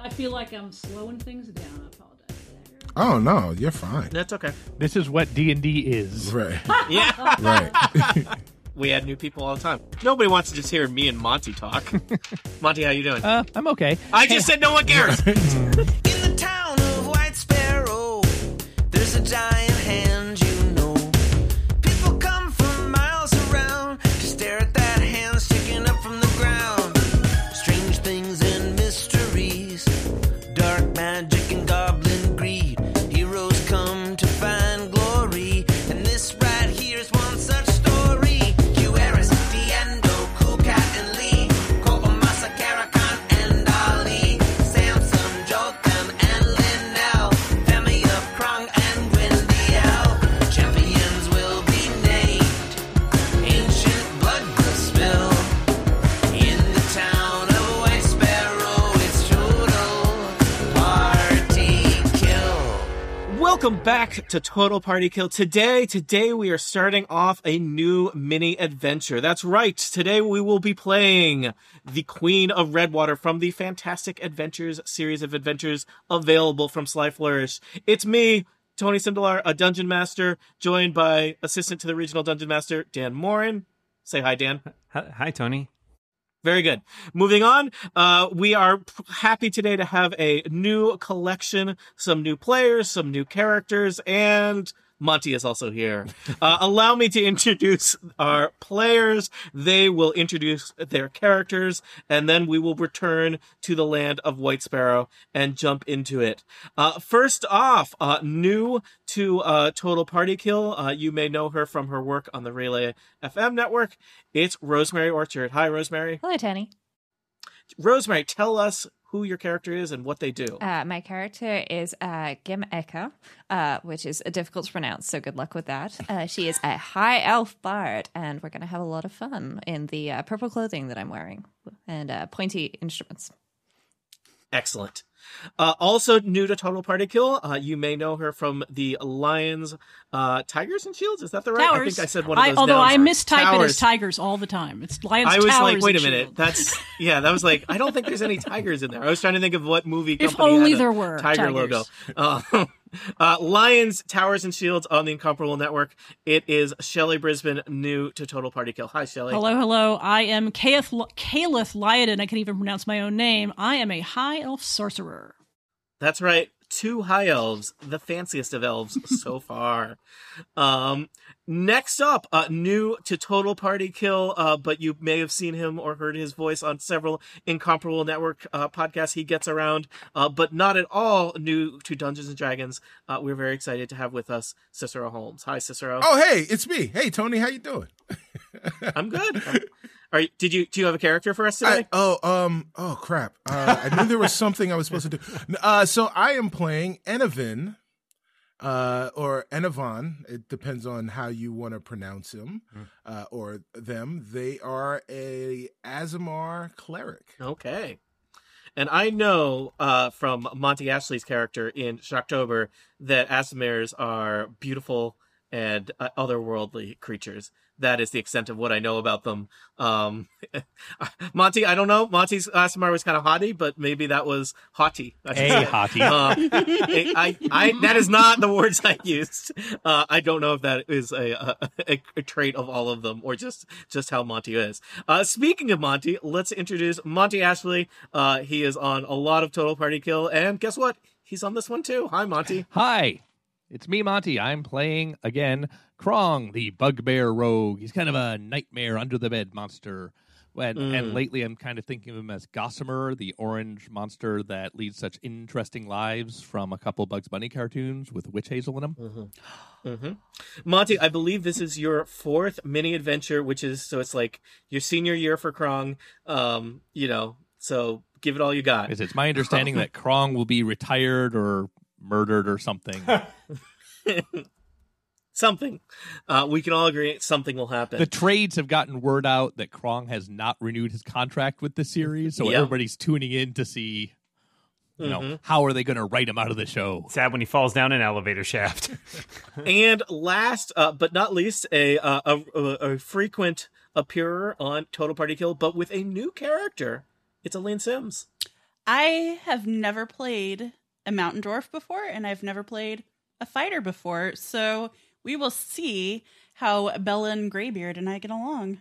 I feel like I'm slowing things down. I apologize. For that. Oh no, you're fine. That's okay. This is what D and D is. Right, Yeah. right. we add new people all the time. Nobody wants to just hear me and Monty talk. Monty, how you doing? Uh, I'm okay. I just said no one cares. In the town of White Sparrow, there's a giant Welcome back to Total Party Kill. Today, today we are starting off a new mini adventure. That's right. Today we will be playing the Queen of Redwater from the Fantastic Adventures series of adventures available from Sly Flourish. It's me, Tony Sindelar, a dungeon master, joined by assistant to the regional dungeon master, Dan Moren. Say hi, Dan. Hi, Tony. Very good. Moving on, uh, we are happy today to have a new collection, some new players, some new characters, and Monty is also here. Uh, allow me to introduce our players. They will introduce their characters, and then we will return to the land of White Sparrow and jump into it. Uh, first off, uh, new to uh, Total Party Kill, uh, you may know her from her work on the Relay FM network. It's Rosemary Orchard. Hi, Rosemary. Hello, Tanny. Rosemary, tell us who your character is and what they do. Uh, my character is uh, Gim Eka, uh, which is difficult to pronounce, so good luck with that. Uh, she is a high elf bard, and we're going to have a lot of fun in the uh, purple clothing that I'm wearing and uh, pointy instruments. Excellent. Uh, also new to Total Party Kill, uh, you may know her from the Lions, uh, Tigers and Shields. Is that the right? Towers. I think I said one of those. although. I mistype it as tigers all the time. It's lions. I was towers, like, wait a minute. shield. That's yeah. That was like, I don't think there's any tigers in there. I was trying to think of what movie. If company only had a there were tiger tigers. logo. Uh, Lions, Towers, and Shields on the Incomparable Network. It is Shelly Brisbane, new to Total Party Kill. Hi, Shelly. Hello, hello. I am Caleth Lyodin. I can even pronounce my own name. I am a high elf sorcerer. That's right. Two high elves, the fanciest of elves so far. Um, next up, uh, new to Total Party Kill, uh, but you may have seen him or heard his voice on several Incomparable Network uh, podcasts he gets around, uh, but not at all new to Dungeons and Dragons. Uh, we're very excited to have with us Cicero Holmes. Hi, Cicero. Oh hey, it's me. Hey Tony, how you doing? I'm good. Are you, did you do you have a character for us today? I, oh um oh crap. Uh, I knew there was something I was supposed to do. Uh, so I am playing Enavin, uh, or Enavan. It depends on how you want to pronounce him, uh, or them. They are a Aasimar cleric. Okay. And I know uh, from Monty Ashley's character in Shocktober that Aasimars are beautiful and uh, otherworldly creatures. That is the extent of what I know about them. Um, Monty, I don't know. Monty's Aasimar was kind of haughty, but maybe that was haughty. I should A say. hottie. Um, I, I, I, that is not the words I used. Uh, I don't know if that is a, a, a trait of all of them or just, just how Monty is. Uh, speaking of Monty, let's introduce Monty Ashley. Uh, he is on a lot of Total Party Kill, and guess what? He's on this one too. Hi, Monty. Hi, it's me, Monty. I'm playing again Krong, the bugbear rogue. He's kind of a nightmare under the bed monster. And, Mm. and lately, I'm kind of thinking of him as Gossamer, the orange monster that leads such interesting lives from a couple Bugs Bunny cartoons with witch hazel in them. hmm Monty, I believe this is your fourth mini adventure, which is so it's like your senior year for Krong. Um, you know, so give it all you got. Is it's my understanding that Krong will be retired or murdered or something. Something. Uh, we can all agree something will happen. the trades have gotten word out that Krong has not renewed his contract with the series, so Yeah. everybody's tuning in to see, you know, Mhm. how are they going to write him out of the show? Sad when he falls down an elevator shaft. and last uh, but not least, a, uh, a a a frequent appearer on Total Party Kill, but with a new character. It's Elaine Sims. I have never played a mountain dwarf before, and I've never played a fighter before. So we will see how Bellin Greybeard and I get along.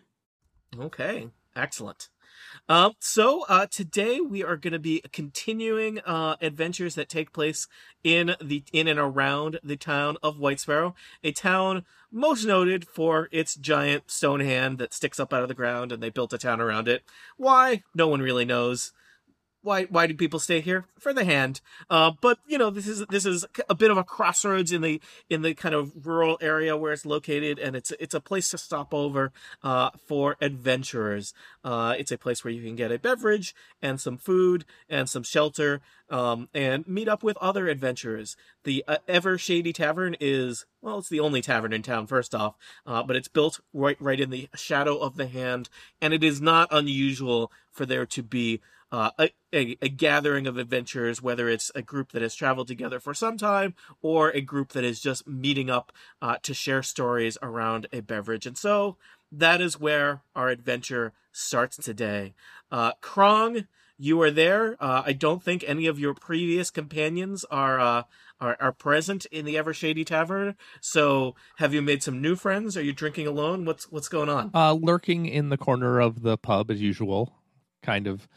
Okay, excellent. Um, so uh, today we are going to be continuing uh, adventures that take place in the in and around the town of White Sparrow, a town most noted for its giant stone hand that sticks up out of the ground, and they built a town around it. Why? No one really knows why why do people stay here? For the hand. Uh, but you know this is this is a bit of a crossroads in the in the kind of rural area where it's located and it's it's a place to stop over uh, for adventurers. Uh, it's a place where you can get a beverage and some food and some shelter um, and meet up with other adventurers. The uh, ever shady tavern is well it's the only tavern in town first off uh, but it's built right right in the shadow of the hand and it is not unusual for there to be uh, a, a, a, gathering of adventurers, whether it's a group that has traveled together for some time or a group that is just meeting up uh, to share stories around a beverage. And so that is where our adventure starts today. Uh, Krong, you are there. Uh, I don't think any of your previous companions are, uh, are are present in the Ever Shady Tavern. So, have you made some new friends? Are you drinking alone? What's what's going on? Uh, lurking in the corner of the pub as usual, kind of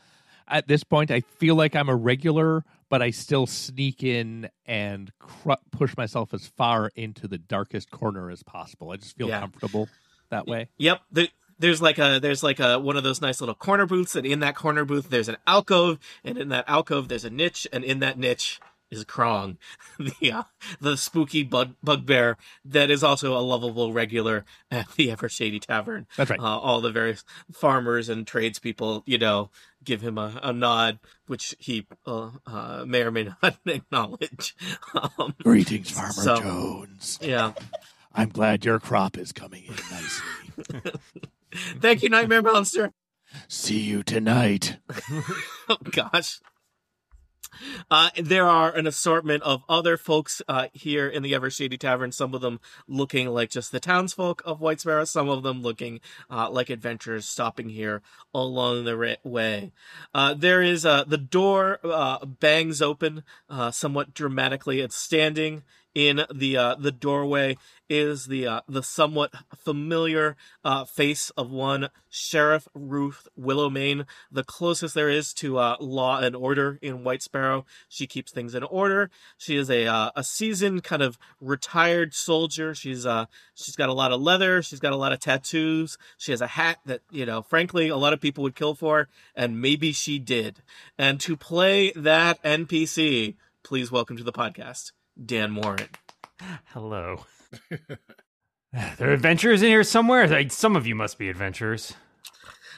at this point, I feel like I'm a regular, but I still sneak in and cr- push myself as far into the darkest corner as possible. I just feel Yeah. comfortable that way. Yep. The, there's like a there's like a one of those nice little corner booths, and in that corner booth there's an alcove, and in that alcove there's a niche, and in that niche is Krong, the uh, the spooky bug bugbear that is also a lovable regular at the Ever Shady Tavern. That's right. Uh, all the various farmers and tradespeople, you know, give him a, a nod, which he uh, uh, may or may not acknowledge. Um, Greetings, Farmer So- Jones. yeah. I'm glad your crop is coming in nicely. Thank you, Nightmare Monster. See you tonight. oh gosh. Uh, there are an assortment of other folks uh, here in the Ever Shady Tavern. Some of them looking like just the townsfolk of White Sparrow. Some of them looking uh, like adventurers stopping here along the way. Uh, there is uh, the door uh, bangs open somewhat dramatically. It's standing in the uh, the doorway is the uh, the somewhat familiar uh, face of one Sheriff Ruth Willowmane, the closest there is to uh, law and order in White Sparrow. She keeps things in order. She is a uh, a seasoned kind of retired soldier. She's uh she's got a lot of leather. She's got a lot of tattoos. She has a hat that you know, frankly, a lot of people would kill for, and maybe she did. And to play that NPC, please welcome to the podcast, Dan Warren. Hello. there are adventurers in here somewhere. Some of you must be adventurers.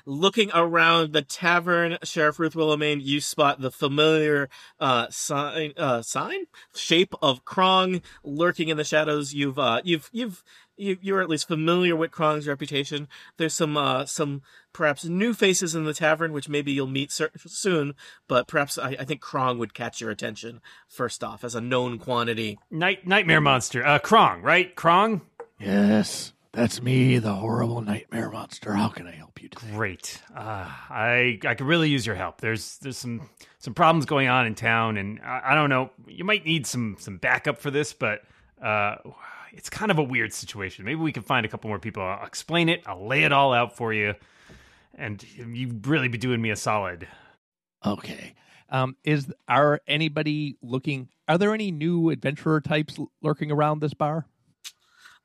Looking around the tavern, Sheriff Ruth Willowmane, you spot the familiar uh, sign, uh, sign shape of Krong lurking in the shadows. You've, uh, you've, you've, you, you're at least familiar with Krong's reputation. There's some, uh, some perhaps new faces in the tavern, which maybe you'll meet cer- soon. But perhaps I, I think Krong would catch your attention first off as a known quantity. Night Nightmare Monster. Uh, Krong, right? Krong? Yes, that's me, the horrible nightmare monster. How can I help you today? Great. Uh, I I could really use your help. There's there's some some problems going on in town, and I, I don't know. You might need some some backup for this, but uh, it's kind of a weird situation. Maybe we can find a couple more people. I'll explain it. I'll lay it all out for you, and you really be doing me a solid. Okay. Um, is are anybody looking? Are there any new adventurer types lurking around this bar?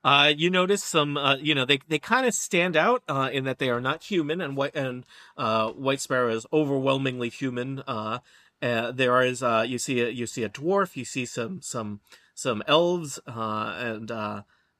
Uh, you notice some, uh, you know, they, they kind of stand out, uh, in that they are not human and white, and, uh, White Sparrow is overwhelmingly human. Uh, there is, uh, you see a, you see a dwarf, you see some, some, some elves, and,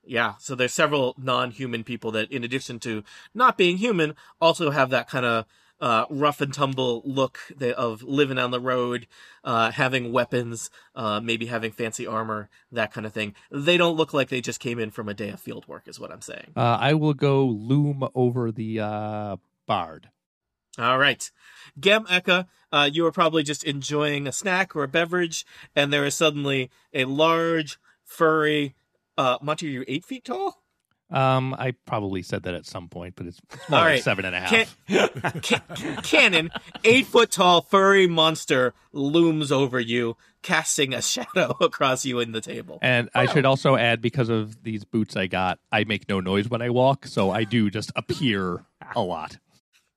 yeah, so there's several non-human people that, in addition to not being human, also have that kind of, uh, rough and tumble look of living on the road, uh, having weapons, uh, maybe having fancy armor, that kind of thing. They don't look like they just came in from a day of field work, is what I'm saying. Uh, I will go loom over the uh, bard. All right. Gem Eka, uh, you are probably just enjoying a snack or a beverage, and there is suddenly a large, furry, uh, Monty, are you eight feet tall? Um, I probably said that at some point, but it's, it's more All like right. seven and a half. Can- ca- cannon, eight foot tall furry monster looms over you, casting a shadow across you in the table. And I should also add, because of these boots I got, I make no noise when I walk, so I do just appear a lot.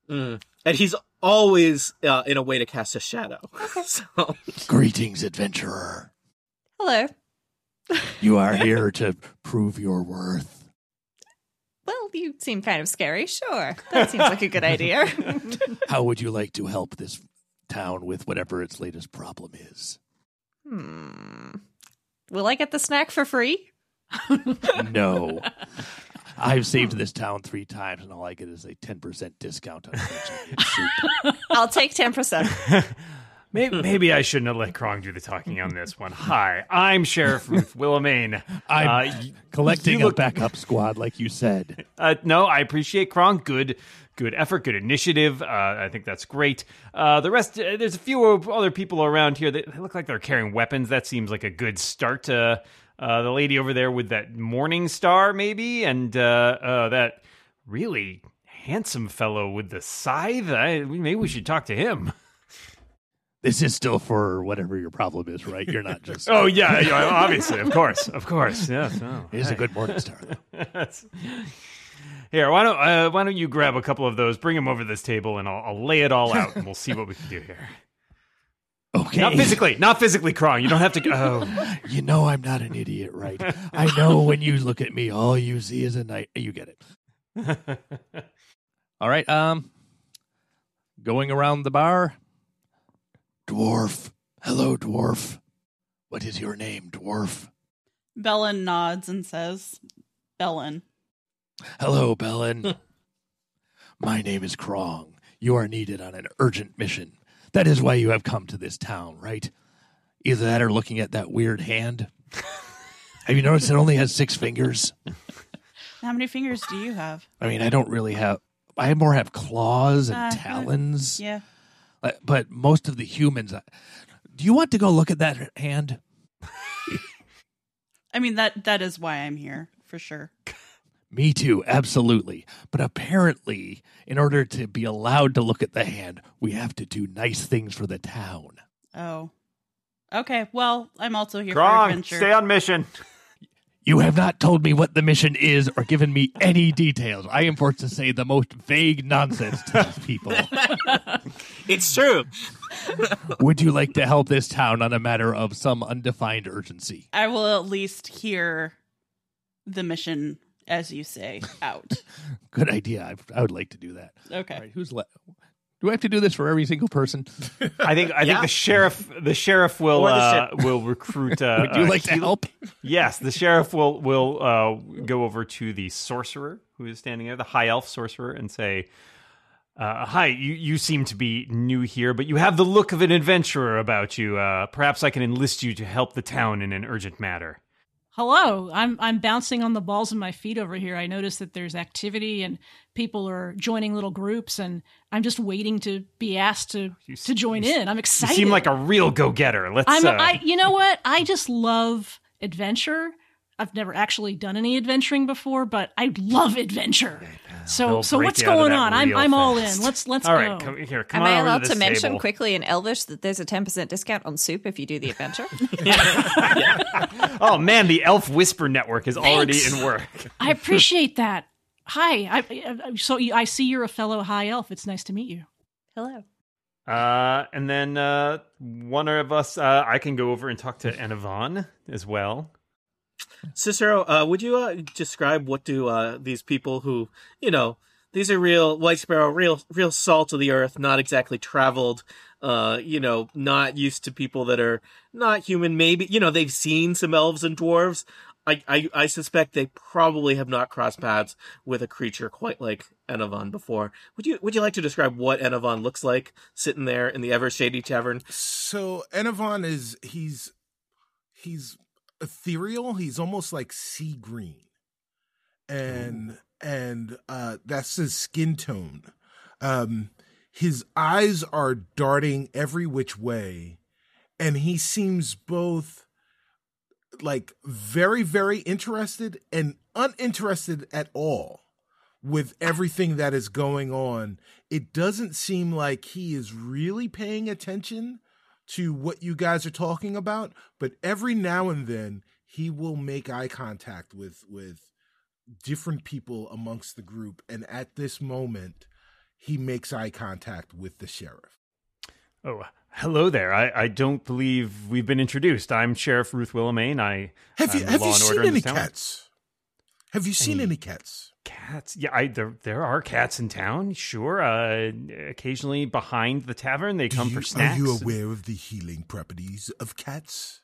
Mm. And he's always uh, in a way to cast a shadow. so Greetings, adventurer. Hello. You are here to prove your worth. Well, you seem kind of scary. Sure. That seems like a good idea. How would you like to help this town with whatever its latest problem is? hmm. Will I get the snack for free? No. I've saved this town three times, and all I get is a 10% discount on soup. I'll take 10%. Maybe, maybe I shouldn't have let Krong do the talking on this one. Hi, I'm Sheriff Ruth Willowmane. I'm Uh, collecting you look- a backup squad, like you said. Uh, no, I appreciate Krong. Good, good effort, good initiative. Uh, I think that's great. Uh, the rest, uh, there's a few other people around here that look like they're carrying weapons. That seems like a good start. Uh, uh, the lady over there with that morning star, maybe, and uh, uh, that really handsome fellow with the scythe. I, maybe we should talk to him. This is still for whatever your problem is, right? You're not just. Oh yeah, yeah, obviously, of course, of course. Yes. Oh, It is a good morning star, Here, why don't uh, why don't you grab a couple of those, bring them over to this table, and I'll, I'll lay it all out, and we'll see what we can do here. Okay. Not physically, not physically, Krong. You don't have to. go Oh, You know I'm not an idiot, right? I know when you look at me, all you see is a night. You get it. All right. Um, going around the bar. Dwarf. Hello, dwarf. What is your name, dwarf? Bellin nods and says, Bellin. Hello, Bellin. My name is Krong. You are needed on an urgent mission. That is why you have come to this town, right? Either that or looking at that weird hand. have you noticed it only has six fingers? How many fingers do you have? I mean, I don't really have. I more have claws and Uh, talons. Yeah. Uh, But most of the humans. uh, Do you want to go look at that hand? I mean that that is why I'm here, for sure. Me too, absolutely. But apparently, in order to be allowed to look at the hand, we have to do nice things for the town. Oh. Okay, well, I'm also here for adventure. stay on mission. You have not told me what the mission is or given me any details. I am forced to say the most vague nonsense to these people. it's true. Would you like to help this town on a matter of some undefined urgency? I will at least hear the mission, as you say, out. Good idea. I, I would like to do that. Okay. All right, who's le- Do I have to do this for every single person? I think I Yeah. think the sheriff the sheriff will Or the uh, sheriff. will recruit. Uh, Would you uh, like to help? Yes, the sheriff will will uh, go over to the sorcerer who is standing there, the high elf sorcerer, and say, uh, "Hi, you you seem to be new here, but you have the look of an adventurer about you. Uh, perhaps I can enlist you to help the town in an urgent matter." Hello, I'm I'm bouncing on the balls of my feet over here. I notice that there's activity and people are joining little groups, and I'm just waiting to be asked to You to join you in. I'm excited You seem like a real go getter. Let's. I'm. uh, I. You know what? I just love adventure. I've never actually done any adventuring before, but I love adventure. So They'll so what's you out of going on? I'm I'm all fast. in. Let's let's All go. right, come here. Come Am on I allowed to, to mention table. quickly in Elvish that there's a 10% discount on soup if you do the adventure? Oh man, the Elf Whisper Network is already in work. I appreciate that. Hi. I, I so I see you're a fellow high elf. It's nice to meet you. Hello. Uh, and then uh, one of us, uh, I can go over and talk to Anavan as well. Cicero, uh, would you uh, describe what do uh, these people who, you know, these are real white sparrow, real real salt of the earth, not exactly traveled, uh, you know, not used to people that are not human. Maybe you know they've seen some elves and dwarves. I, I, I suspect they probably have not crossed paths with a creature quite like Enavan before. Would you would you like to describe what Enavan looks like sitting there in the Ever Shady Tavern? So Enavan is he's he's ethereal. He's almost like sea green, and and uh, that's his skin tone. Um, his eyes are darting every which way, and he seems both like very very interested and uninterested at all with everything that is going on. It doesn't seem like he is really paying attention to what you guys are talking about, but every now and then he will make eye contact with with different people amongst the group and at this moment he makes eye contact with the sheriff. Oh, hello there. I, I don't believe we've been introduced. I'm Sheriff Ruth Willowmane. I Have you I'm have you seen any town. cats? Have you seen Any- any cats? Cats? Yeah, I, there there are cats in town. Sure. Uh, occasionally behind the tavern, they Do come you- for snacks. Are you aware of the healing properties of cats?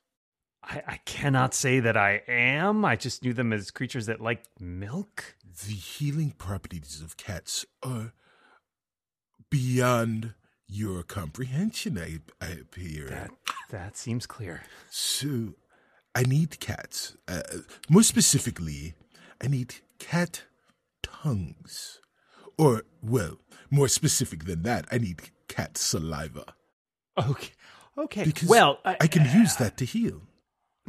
I, I cannot say that I am. I just knew them as creatures that like milk. The healing properties of cats are beyond your comprehension, I, I appear. That that seems clear. So, I need cats. Uh, more specifically, I need cat tongues. Or, well, more specific than that, I need cat saliva. Okay. Okay. Because well, I can use that to heal.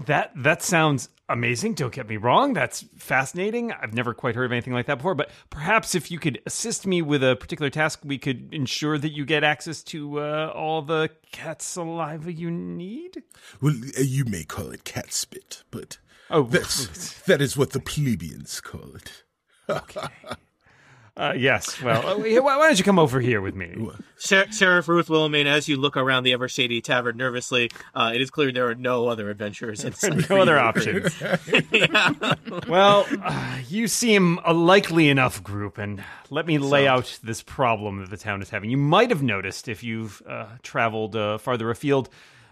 That that sounds amazing. Don't get me wrong. That's fascinating. I've never quite heard of anything like that before. But perhaps if you could assist me with a particular task, we could ensure that you get access to uh, all the cat saliva you need. Well, uh, you may call it cat spit, but Oh, that's, that is what the plebeians call it. uh, yes. Well, uh, why why don't you come over here with me? Sher- Sheriff Ruth Willowmane, as you look around the Ever Shady Tavern nervously, uh, it is clear there are no other adventurers in sight. for No other options. recruit. Well, uh, you seem a likely enough group, and let me lay out this problem that the town is having. You might have noticed if you've uh, traveled uh, farther afield,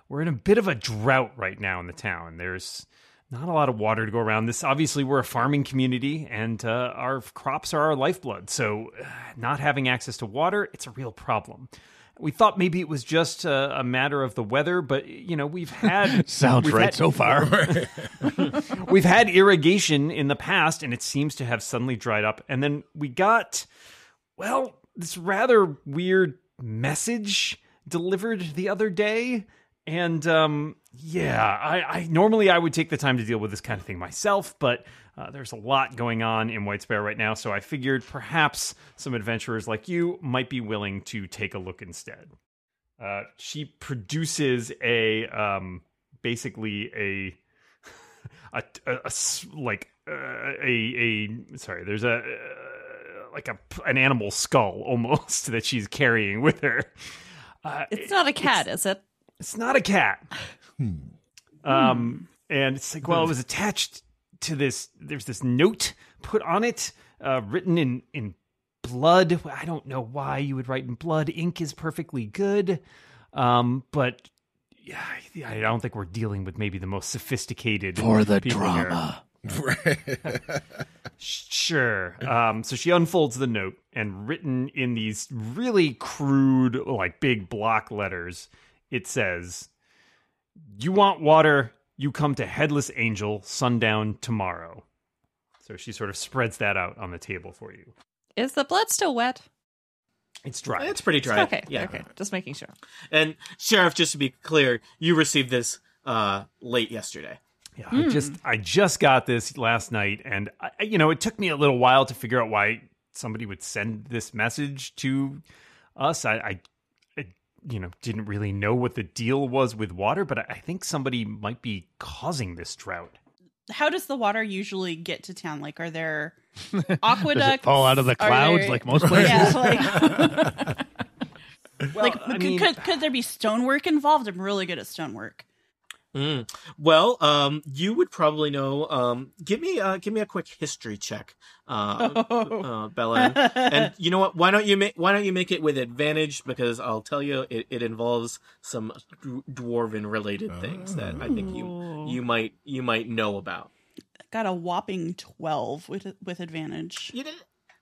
we're in a bit of a drought right now in the town. There's not a lot of water to go around. This obviously we're a farming community, and uh, our crops are our lifeblood. So, uh, not having access to water, it's a real problem. We thought maybe it was just uh, a matter of the weather, but you know we've had Sounds we've right had- so far. We've had irrigation in the past, and it seems to have suddenly dried up. And then we got, well, this rather weird message delivered the other day. And um, yeah, I, I normally I would take the time to deal with this kind of thing myself, but uh, there's a lot going on in White Sparrow right now, so I figured perhaps some adventurers like you might be willing to take a look instead. Uh, she produces a um, basically a like uh, a a sorry there's a uh, like a an animal skull almost that she's carrying with her uh, It's not a cat, is it? it's not a cat um and it's like well it was attached to this there's this note put on it uh written in in blood. I don't know why you would write in blood. Ink is perfectly good. Um but yeah, I- I don't think we're dealing with maybe the most sophisticated For the drama. Sure. Um, so she unfolds the note, and written in these really crude, like big block letters, it says, You want water? You come to Headless Angel, sundown tomorrow. So she sort of spreads that out on the table for you. Is the blood still wet? It's dry. it's pretty dry. Okay, Yeah. okay. Just making sure. And Sheriff, just to be clear, you received this uh, late yesterday. Yeah, I just I just got this last night, and I, I- you know it took me a little while to figure out why somebody would send this message to us. I, I, I you know didn't really know what the deal was with water, but I, I think somebody might be causing this drought. How does the water usually get to town? Like, are there Does aqueducts? it fall out of the clouds there- like most places? Yeah, like, Well, like I could, mean- could could there be stonework involved? I'm really good at stonework. Mm. Well, um, you would probably know. Um, give me, uh, give me a quick history check, uh, uh, Bellin. and you know what? Why don't you make Why don't you make it with advantage? Because I'll tell you, it, it involves some d- dwarven related things that I think you you might you might know about. Got a whopping twelve with with advantage. You did,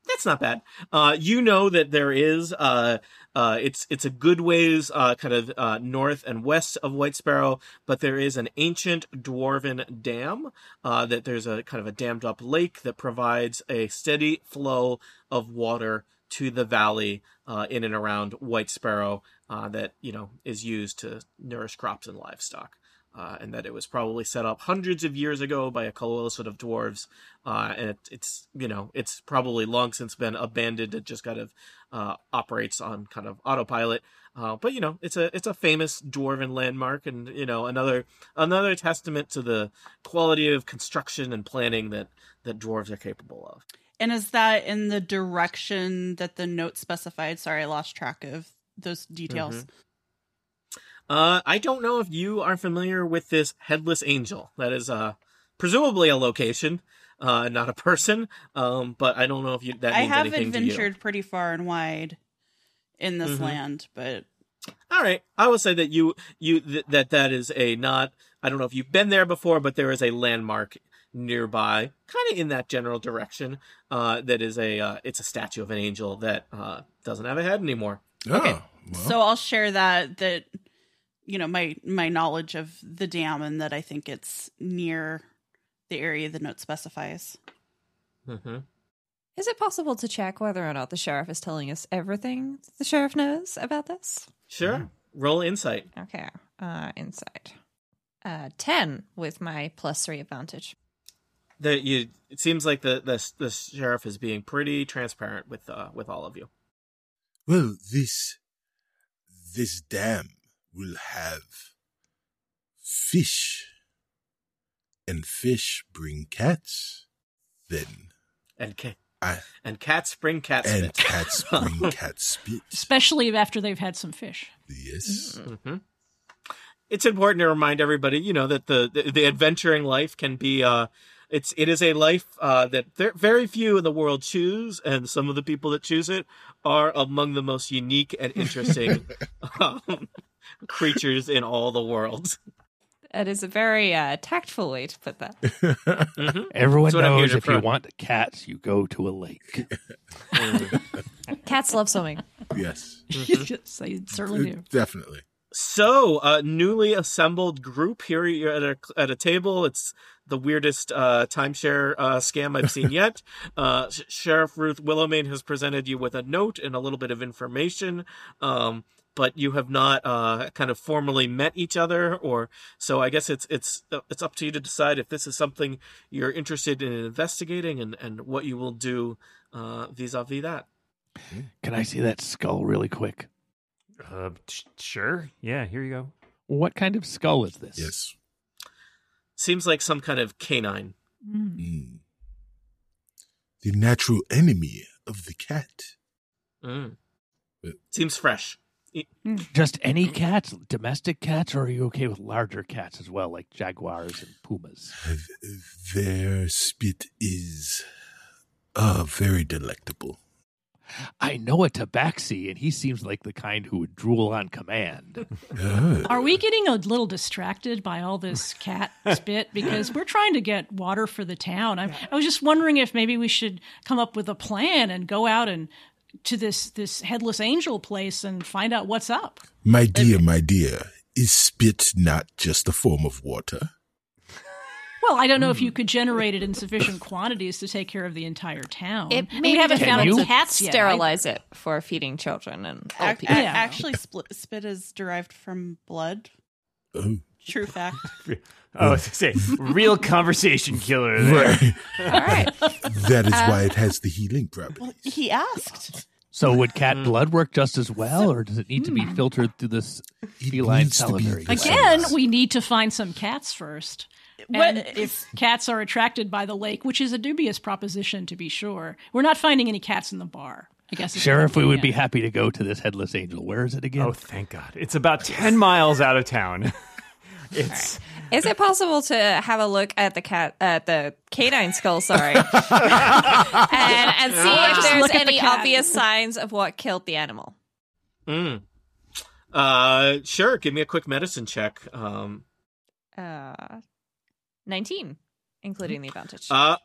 that's not bad. Uh, you know that there is uh, uh, it's it's a good ways uh, kind of uh, north and west of White Sparrow, but there is an ancient dwarven dam. Uh, that there's a kind of a dammed up lake that provides a steady flow of water to the valley in and around White Sparrow that you know is used to nourish crops and livestock. Uh, and that it was probably set up hundreds of years ago by a coalition of dwarves, uh, and it, it's you know it's probably long since been abandoned. It just kind of uh, operates on kind of autopilot. Uh, but you know, it's a it's a famous dwarven landmark, and you know another another testament to the quality of construction and planning that that dwarves are capable of. And is that in the direction that the note specified? Sorry, I lost track of those details. Uh, I don't know if you are familiar with this headless angel. That is uh presumably a location, uh, not a person. Um, but I don't know if you that I means have anything to you. adventured pretty far and wide in this Mhm. land, but All right, I will say that you you th- that that is a not. I don't know if you've been there before, but there is a landmark nearby, kind of in that general direction. Uh, that is a uh, it's a statue of an angel that uh doesn't have a head anymore. Oh, Okay. well, so I'll share that that you know my my knowledge of the dam and that I think it's near the area the note specifies. Mm-hmm. Is it possible to check whether or not the sheriff is telling us everything the sheriff knows about this? Sure, roll insight. Okay. Uh insight. Uh 10 with my plus 3 advantage. That you. It seems like the the the sheriff is being pretty transparent with uh with all of you. well, this this dam will have fish, and fish bring cats. Then And ca- I and cats bring cat and spit. cats bring cat spit. especially after they've had some fish. Yes. hmm It's important to remind everybody, you know, that the, the the adventuring life can be uh it's it is a life uh that there, very few in the world choose and some of the people that choose it are among the most unique and interesting um, creatures in all the world. That is a very uh, tactful way to put that. Mhm. Everyone That's what I'm here knows to if you want cats, you go to a lake. Cats love swimming. yes. yes, they certainly do. Definitely. So, uh, newly assembled group here you're at a at a table. It's the weirdest uh, timeshare uh, scam I've seen yet. Uh, Sheriff Ruth Willowmane has presented you with a note and a little bit of information, um, but you have not uh, kind of formally met each other. Or so I guess it's it's it's up to you to decide if this is something you're interested in investigating and and what you will do uh, vis-a-vis that. Can I see that skull really quick? Uh, sh- sure. Yeah, here you go. What kind of skull is this? Yes. Seems like some kind of canine. Mm. Mm. The natural enemy of the cat. Mm. Uh, Seems fresh. Just any cats, domestic cats, or are you okay with larger cats as well, like jaguars and pumas? Their spit is uh, very delectable. I know a tabaxi, and he seems like the kind who would drool on command. Uh, Are we getting a little distracted by all this cat spit? Because we're trying to get water for the town. I, I was just wondering if maybe we should come up with a plan and go out and to this this headless angel place and find out what's up. my dear, my dear, is spit not just a form of water? Well, I don't know if you hmm. could generate it in sufficient quantities to take care of the entire town. It And may we haven't difficult found you? any to cats yet. sterilize it for feeding children and old Ac- people. Yeah. Actually, spit is derived from blood. Oh, True fact. Oh, I was gonna say real conversation killer. There. right. All right. that is why uh, it has the healing properties. well, he asked. So would cat blood work just as well, or does it need to be hmm. filtered through this It feline needs salivary? Again, we need to find some cats first. What And if cats are attracted by the lake, which is a dubious proposition to be sure, we're not finding any cats in the bar. I guess. Sheriff, we would be happy to go to this headless angel. Where is it again? Oh, thank God! It's about ten miles out of town. It's Is it possible to have a look at the cat at the canine skull? Sorry, and, and see if there's look at the any obvious signs of what killed the animal. Mm. Uh, sure. Give me a quick medicine check. Um, Uh, nineteen, including the advantage. uh,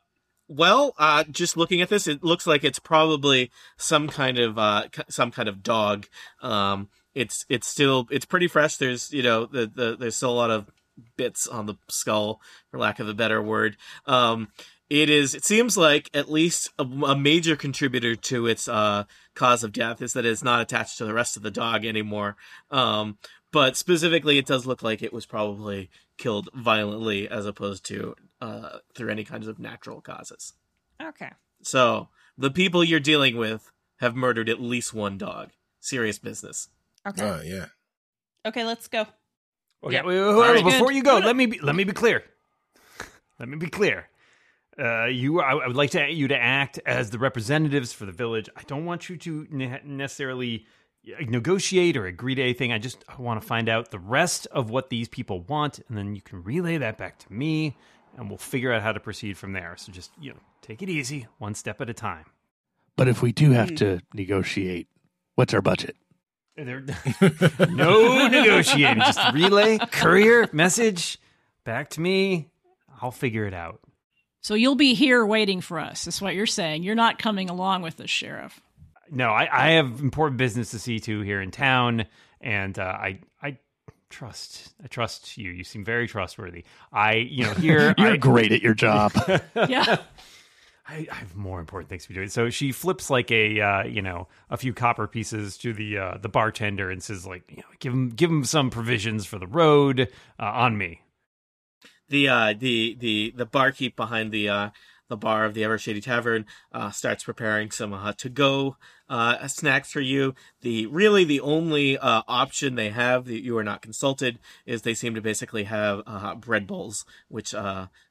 well, uh, just looking at this, it looks like it's probably some kind of uh, some kind of dog. Um, it's it's still it's pretty fresh. There's you know the, the there's still a lot of bits on the skull, for lack of a better word. Um, it is. It seems like at least a, a major contributor to its uh, cause of death is that it's not attached to the rest of the dog anymore. Um, but specifically, it does look like it was probably killed violently as opposed to uh, through any kinds of natural causes. Okay. So the people you're dealing with have murdered at least one dog. Serious business. Okay. Oh yeah. Okay, let's go. Okay, Yeah. wait, wait, wait, Sounds before good. you go, let me be, let me be clear. Let me be clear. Uh, you, I, I would like to you to act as the representatives for the village. I don't want you to ne- necessarily uh, negotiate or agree to anything. I just I want to find out the rest of what these people want, and then you can relay that back to me, and we'll figure out how to proceed from there. So just you know, take it easy, one step at a time. But if we do have to negotiate, what's our budget? There, no negotiating. Just relay, courier, message back to me. I'll figure it out. So you'll be here waiting for us. That's what you're saying. You're not coming along with us, sheriff. No, I, I have important business to see to here in town, and uh, I I trust I trust you. You seem very trustworthy. I you know here You're I, great at your job. Yeah. I, I have more important things to be doing. So she flips like a uh, you know a few copper pieces to the uh, the bartender and says like you know give him give him some provisions for the road uh, on me. the uh the the the barkeep behind the uh the bar of the Ever Shady Tavern uh, starts preparing some to go snacks for you. The really the only option they have that you are not consulted is they seem to basically have bread bowls, which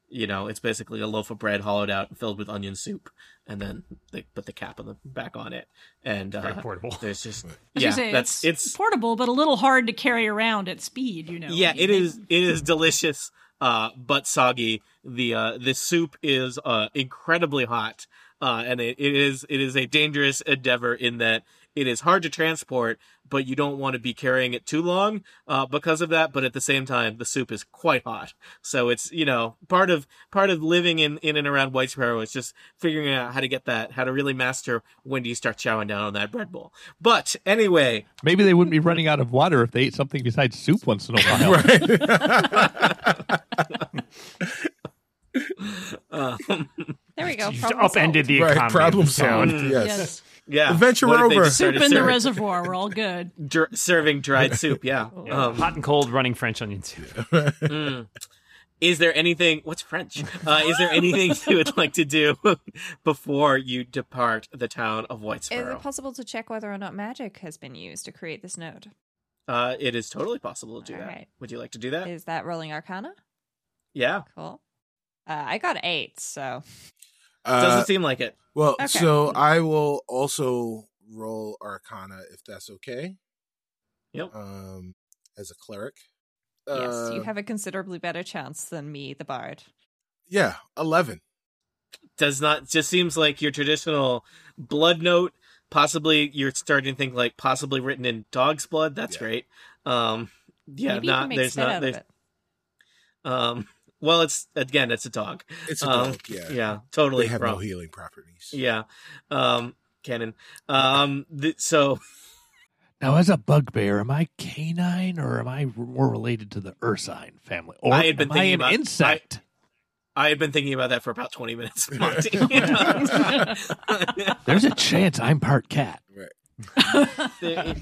you know it's basically a loaf of bread hollowed out and filled with onion soup, and then they put the cap on the back on it, and uh, Very portable. There's just yeah, say, that's it's portable, but a little hard to carry around at speed. You know. yeah, You it make- is. It is delicious, uh, but soggy. The uh, the soup is uh, incredibly hot, uh, and it, it is it is a dangerous endeavor in that it is hard to transport, but you don't want to be carrying it too long uh, because of that. But at the same time, the soup is quite hot, so it's you know part of part of living in in and around White Sparrow is just figuring out how to get that, how to really master when do you start chowing down on that bread bowl. But anyway, Maybe they wouldn't be running out of water if they ate something besides soup once in a while. um, There we go. You've upended solved. the right. economy Problem of the town. solved. Yes. Yes. Yeah, Adventure What over. Soup in the reservoir. We're all good. dr- serving dried soup. Yeah. Yeah, Um, hot and cold running French onion soup. mm. Is there anything? What's French? Uh, is there anything you would like to do before you depart the town of White Is it possible to check whether or not magic has been used to create this node? uh, it is totally possible to do All that. right. Would you like to do that? Is that rolling arcana? yeah. Cool. Uh, I got eight, so Doesn't Uh, seem like it. well, Okay. so I will also roll Arcana if that's okay. Yep. Um, as a cleric. yes, you Uh, have a considerably better chance than me, the bard. Yeah, eleven. Does not just seems like your traditional blood note. Possibly you're starting to think like possibly written in dog's blood. That's Yeah. great. Um, yeah, Maybe you not can make there's spit not out of there's it. um. Well, it's again, it's a dog. It's a Um, dog. Yeah, yeah, totally. They have from- no healing properties. Yeah. Um canon. Um th- so Now, as a bugbear, am I canine or am I more related to the ursine family? Or I had been am I thinking an about- insect? I had been thinking about that for about 20 minutes, Monty. There's a chance I'm part cat. there,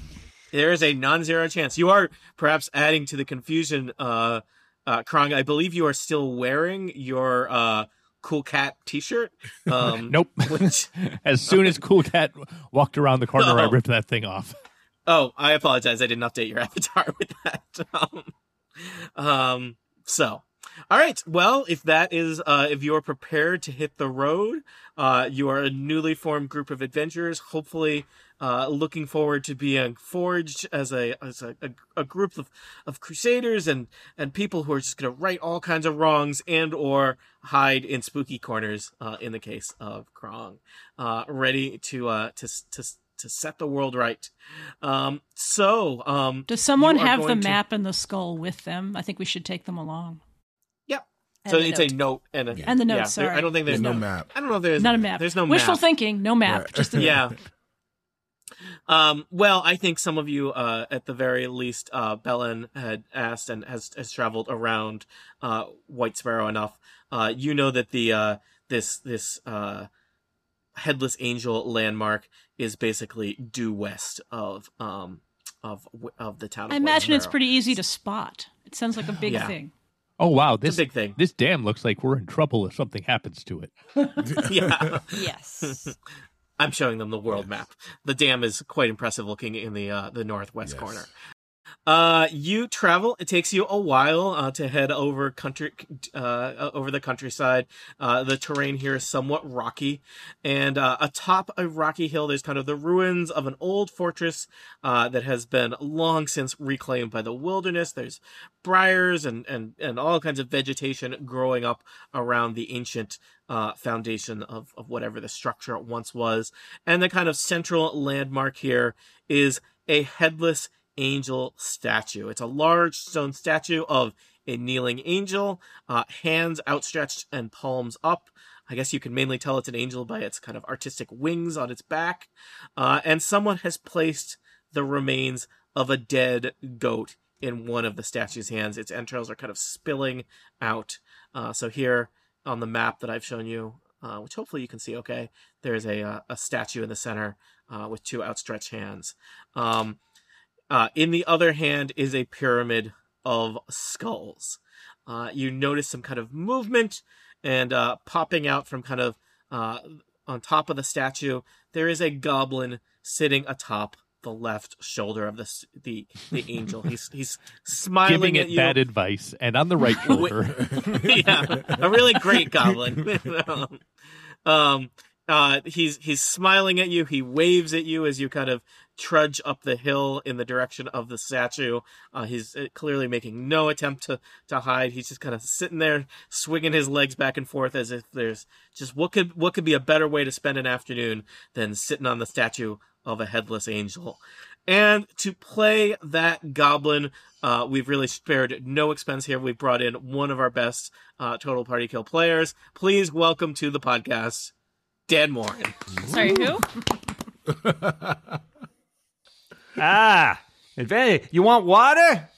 there is a non-zero chance. You are perhaps adding to the confusion uh uh Krong, I believe you are still wearing your uh cool cat t-shirt. Um Nope. which as soon as Cool Cat walked around the corner, I Oh. ripped that thing off. Oh, I apologize. I didn't update your avatar with that. Um, um, so, all right. Well, if that is, uh, if you're prepared to hit the road, uh, you are a newly formed group of adventurers. Hopefully, uh, looking forward to being forged as a as a, a, a group of, of crusaders and and people who are just going to right all kinds of wrongs and or hide in spooky corners. Uh, in the case of Krong, uh, ready to uh to to to set the world right. Um, so, um, Does someone have the to- map and the skull with them? I think we should take them along. And so the it's note. a note and a And the note, yeah, there- sorry. I don't think there's There's no no. map. I don't know if there's Not a map. There's no Wishful map. thinking, no map. Right. Just a yeah. Um, well, I think some of you, uh, at the very least, uh, Bellin had asked and has, has traveled around, uh, White Sparrow enough. Uh, you know that the, uh, this, this, uh, headless angel landmark is basically due west of, um, of of the town. Of I imagine it's pretty easy to spot. It sounds like a big Yeah. thing. Oh wow, a this big thing. This dam looks like we're in trouble if something happens to it. yeah. Yes. I'm showing them the world map. The dam is quite impressive looking in the uh, the northwest Yes. corner. Uh, you travel. It takes you a while uh, to head over country, uh, over the countryside. Uh, the terrain here is somewhat rocky, and uh, atop a rocky hill, there's kind of the ruins of an old fortress uh, that has been long since reclaimed by the wilderness. There's briars and and and all kinds of vegetation growing up around the ancient uh, foundation of of whatever the structure once was, and the kind of central landmark here is a headless angel statue. It's a large stone statue of a kneeling angel, uh, hands outstretched and palms up. I guess you can mainly tell it's an angel by its kind of artistic wings on its back. Uh, and someone has placed the remains of a dead goat in one of the statue's hands. Its entrails are kind of spilling out. Uh, so here on the map that I've shown you, uh, which hopefully you can see okay, there's a, uh, a statue in the center uh, with two outstretched hands. Um, uh, in the other hand is a pyramid of skulls. Uh, you notice some kind of movement and uh, popping out from kind of uh, on top of the statue. There is a goblin sitting atop the left shoulder of the the the angel. He's he's smiling Giving at it you. bad advice, and on the right shoulder. yeah, a really great goblin. um, uh, he's he's smiling at you. He waves at you as you kind of trudge up the hill in the direction of the statue. Uh, he's uh, clearly making no attempt to to hide. He's just kind of sitting there, swinging his legs back and forth as if there's just what could what could be a better way to spend an afternoon than sitting on the statue of a headless angel. And to play that goblin, uh, we've really spared no expense here. We've brought in one of our best uh, Total Party Kill players. Please welcome to the podcast, Dan Moren. Sorry, who? Ah, advantage. You want water?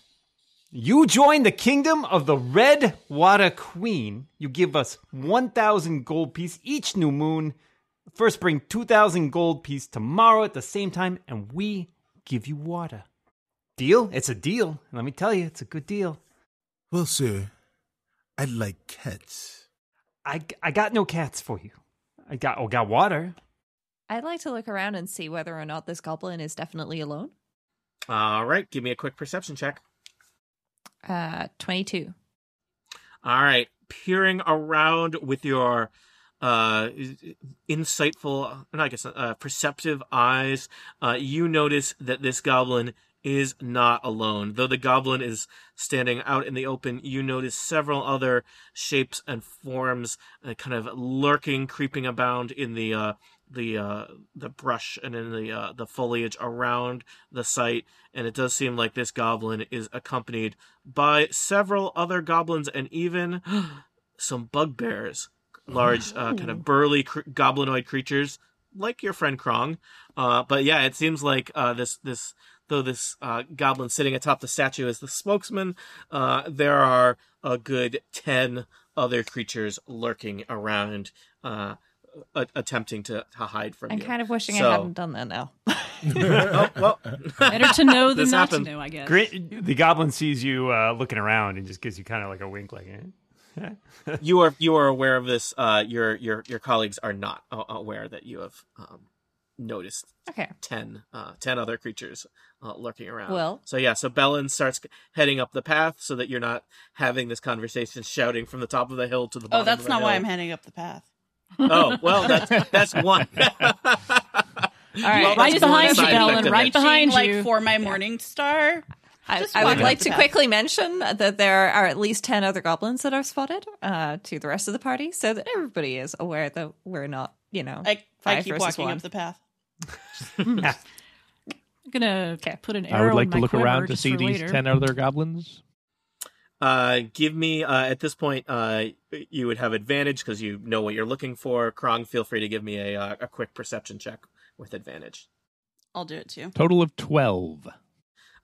You join the kingdom of the Red Water Queen. You give us 1,000 gold piece each new moon. First, bring 2,000 gold piece tomorrow at the same time, and we give you water. Deal? It's a deal. Let me tell you, it's a good deal. Well, sir, I like cats. I, I got no cats for you. I got oh got water. I'd like to look around and see whether or not this goblin is definitely alone. All right, give me a quick perception check. Uh, 22. All right, peering around with your uh insightful no, i guess uh, perceptive eyes uh you notice that this goblin is not alone. Though the goblin is standing out in the open you notice several other shapes and forms uh, kind of lurking creeping about in the uh the uh the brush and in the uh the foliage around the site. And it does seem like this goblin is accompanied by several other goblins and even some bugbears. Large uh, kind of burly cr- goblinoid creatures like your friend Krong. Uh, but yeah, it seems like uh, this this though this uh, goblin sitting atop the statue is the spokesman. Uh, there are a good ten other creatures lurking around, uh, a- attempting to, to hide from you. I'm you. kind of wishing So- I hadn't done that now. oh, well, Better to know than not happened. to know, I guess. Grin- the goblin sees you uh, looking around and just gives you kind of like a wink, like, eh? you are you are aware of this. Uh, your your your colleagues are not uh, aware that you have um, noticed Okay. 10, uh, 10 other creatures uh, lurking around. Well- so yeah, so Bellin starts heading up the path so that you're not having this conversation shouting from the top of the hill to the Oh, bottom. that's of the not why. I'm heading up the path. Oh, well, that's that's one. All right. Well, Right that's behind one you, side Bellin, right it. behind like you. for my morning star. I, Just I would like to the quickly mention that there are at least 10 other goblins that are spotted uh, to the rest of the party so that everybody is aware that we're not, you know, I, I five keep versus walking one. up the path. I'm gonna Okay. put an arrow. I would like in to look around to see these later. ten other goblins. Uh, give me uh, at this point. Uh, you would have advantage because you know what you're looking for. Krong, feel free to give me a uh, a quick perception check with advantage. I'll do it too. Total of twelve.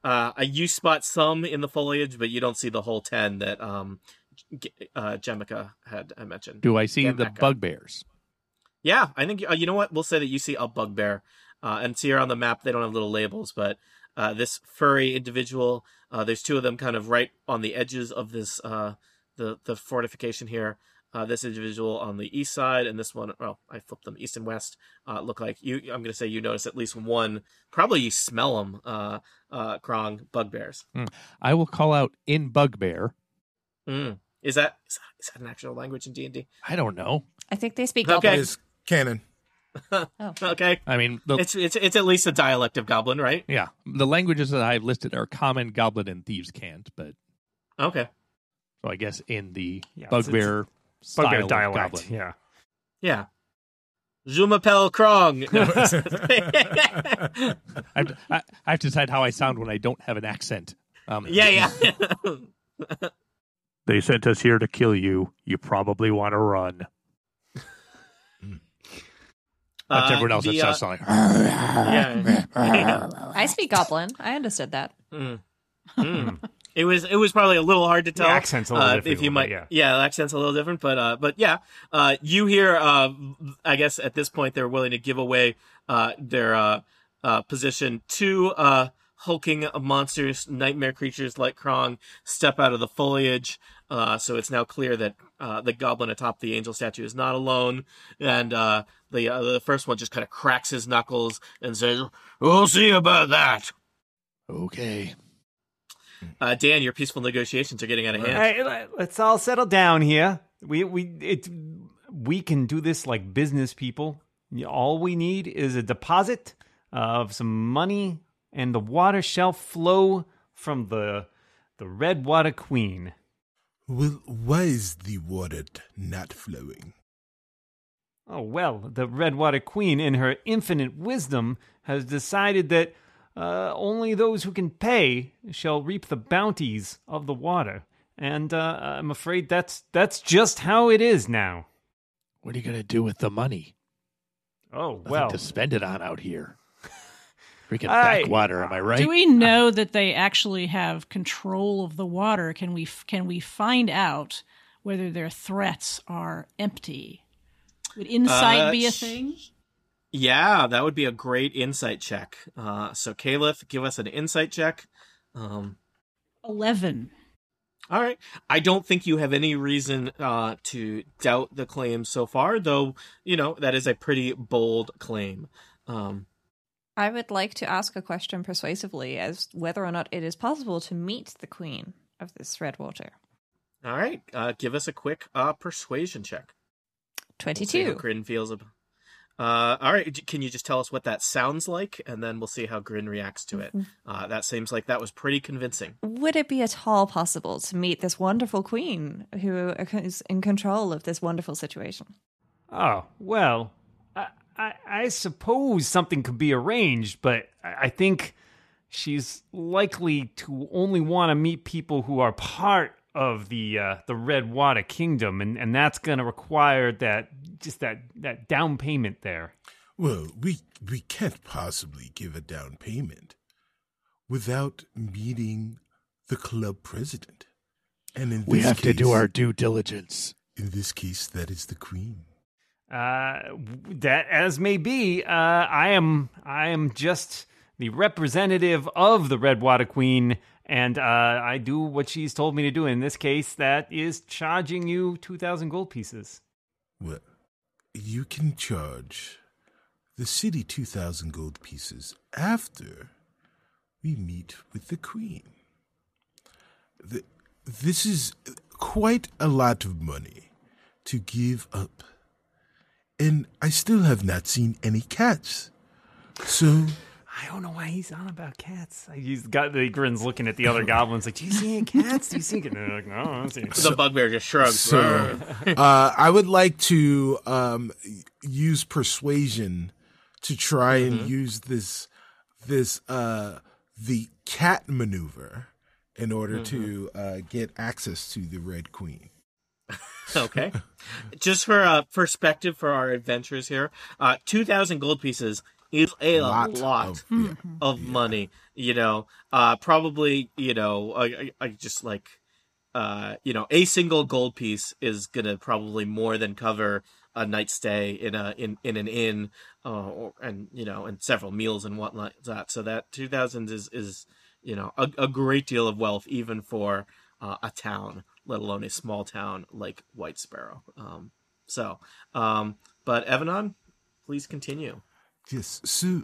Uh, you spot some in the foliage, but you don't see the whole ten that um, uh, Jemica had I mentioned. Do I see Yeah, the bugbears? Yeah, I think uh, you know what. We'll say that you see a bugbear, uh, and see here on the map they don't have little labels, but uh, this furry individual. Uh, there's two of them kind of right on the edges of this uh, the the fortification here. Uh, this individual on the east side and this one, well, I flipped them east and west. Uh, look like you. I'm going to say you notice at least one. Probably you smell them. Uh, uh, Krong bugbears. I will call out in bugbear. Mm. Is that is that, is that an actual language in D and D? I don't know. I think they speak Okay. Goblin. Is canon. Okay, I mean, the, it's it's it's at least a dialect of Goblin, right? yeah, the languages that I've listed are common, goblin, and thieves' cant. But Okay, so I guess in the Yeah, it's- bugbear style Bugbear of dialect. goblin. Yeah. yeah. Je m'appelle Krong. I, have to, I, I have to decide how I sound when I don't have an accent. Um, yeah, yeah. They sent us here to kill you. You probably want to run. That's Uh, everyone else. the, It uh, sounds like. yeah. I speak Goblin. I understood that. Mm. Mm. It was it was probably a little hard to tell. The accent's a little uh, different If you might, bit, yeah, the accent's a little different, but uh, but yeah, uh, you hear. Uh, I guess at this point they're willing to give away uh their uh, uh position to uh hulking monsters, nightmare creatures like Krong step out of the foliage. Uh, so it's now clear that uh, the goblin atop the angel statue is not alone, and uh, the uh, the first one just kind of cracks his knuckles and says, "We'll see about that." Okay. Uh, Dan, your peaceful negotiations are getting out of hand. Hey, let- let's all settle down here. We we it we can do this like business people. All we need is a deposit of some money, and the water shall flow from the the Red Water Queen. Well, why is the water not flowing? Oh well, the Red Water Queen, in her infinite wisdom, has decided that uh, only those who can pay shall reap the bounties of the water, and uh, I'm afraid that's that's just how it is now. What are you going to do with the money? Oh Nothing well, to spend it on out here. Freaking Aye. backwater, am I right? Do we know that they actually have control of the water? Can we can we find out whether their threats are empty? Would insight Uh, be a thing? Yeah, that would be a great insight check. Uh, so, Caliph, give us an insight check. Um, Eleven. all right. I don't think you have any reason uh, to doubt the claim so far, though, you know, that is a pretty bold claim. Um, I would like to ask a question persuasively as whether or not it is possible to meet the queen of this red water. all right. Uh, give us a quick uh, persuasion check. We'll 22. Grin feels about uh, all right. Can you just tell us what that sounds like, and then we'll see how Grin reacts to it. Uh, that seems like that was pretty convincing. Would it be at all possible to meet this wonderful queen who is in control of this wonderful situation? Oh, well, I, I, I suppose something could be arranged, but I I think she's likely to only want to meet people who are part of the uh, the Red Water Kingdom, and, and that's going to require that just that that down payment there. Well, we we can't possibly give a down payment without meeting the club president. And in we this have to do our due diligence. In this case, that is the queen. Uh, that as may be, uh, I am I am just the representative of the Redwater Queen, and uh, I do what she's told me to do. In this case, that is charging you two thousand gold pieces. Well, you can charge the city 2,000 gold pieces after we meet with the queen. The, this is quite a lot of money to give up. And I still have not seen any cats. So, I don't know why he's on about cats. He's got the grins looking at the other goblins like, "Do you see any cats? Do you see?" And they're like, "No, I don't see." any." the bugbear just shrugs. so uh, I would like to um, use persuasion to try and use this this uh, the cat maneuver in order to uh, get access to the Red Queen. okay. Just for uh, perspective for our adventures here, uh, 2,000 gold pieces is a lot, of- yeah. of money. You know, uh, probably, you know, I, I, I just like, uh, you know, a single gold piece is going to probably more than cover a night stay in a in in an inn, uh, or, and you know, and several meals and whatnot. That so that two thousands is is you know a, a great deal of wealth even for uh, a town, let alone a small town like White Sparrow. Um, so, um, but Evanon, please continue. Yes. So,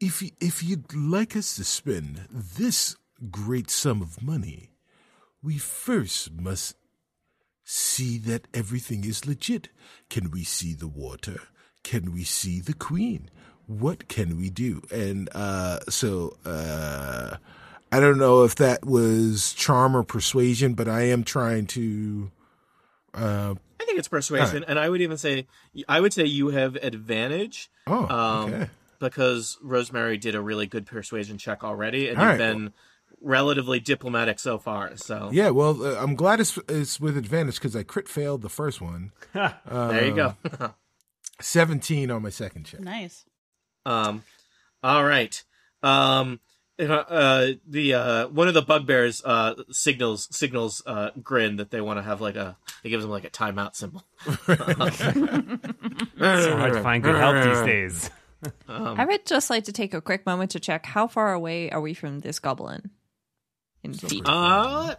if y- if you'd like us to spend this great sum of money, we first must see that everything is legit. Can we see the water? Can we see the queen? What can we do? And uh, so uh, I don't know if that was charm or persuasion, but I am trying to. Uh, I think it's persuasion, and I would even say I would say you have advantage. oh, um, okay. because Rosemary did a really good persuasion check already, and All you've right. been relatively diplomatic so far. So Yeah, well, uh, I'm glad it's it's with advantage because I crit failed the first one. there you go. Seventeen on my second check. Nice. um, all right. Um, uh, uh, the uh, one of the bugbears uh, signals signals uh, grin that they want to have like a. It gives them like a timeout symbol. It's hard to find good help these days. I would just like to take a quick moment to check how far away are we from this goblin in feet. Uh,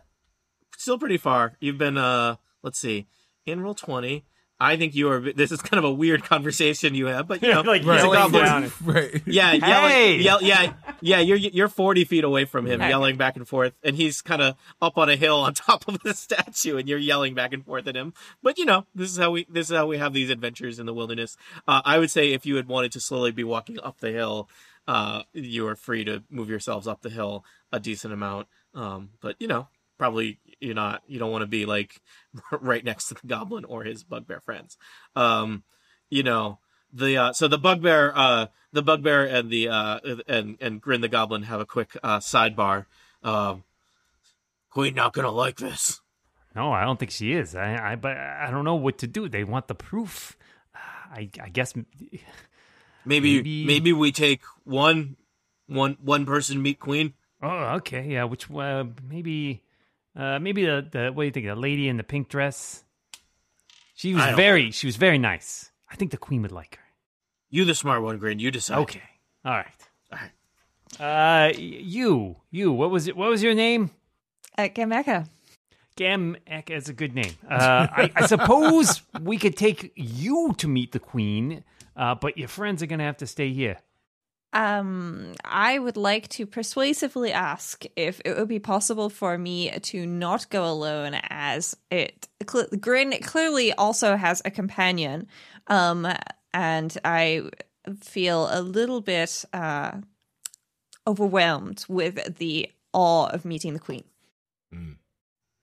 still pretty far. You've been uh, let's see, in roll twenty. I think you are. This is kind of a weird conversation you have, but you know, like he's yelling down. Right. Yeah, yelling, Hey! yell, yeah, yeah. You're you're 40 feet away from him, Okay. yelling back and forth, and he's kind of up on a hill on top of the statue, and you're yelling back and forth at him. But you know, this is how we this is how we have these adventures in the wilderness. Uh, I would say if you had wanted to slowly be walking up the hill, uh, you are free to move yourselves up the hill a decent amount. Um, but you know, probably you're not. You don't want to be like right next to the goblin or his bugbear friends. Um, you know the uh, so the bugbear uh the bugbear and the uh and and grin the goblin have a quick uh sidebar um queen not gonna like this No, I don't think she is. I, I, but I don't know what to do. They want the proof. I, I guess. maybe, Maybe- maybe we take one one one person meet queen Oh, okay. Yeah. Which? Uh, maybe. Uh, maybe the, the what do you think? The lady in the pink dress. She was I don't very. She was very nice. I think the queen would like her. you the smart one grin you decide Okay. All right. All right. Uh, you, you. What was it? What was your name? Uh, Gameka. Gam Ek is a good name. Uh, I, I suppose we could take you to meet the queen, uh, but your friends are gonna have to stay here. Um, I would like to persuasively ask if it would be possible for me to not go alone, as it cl- Grin clearly also has a companion, um, and I feel a little bit uh, overwhelmed with the awe of meeting the queen. Mm.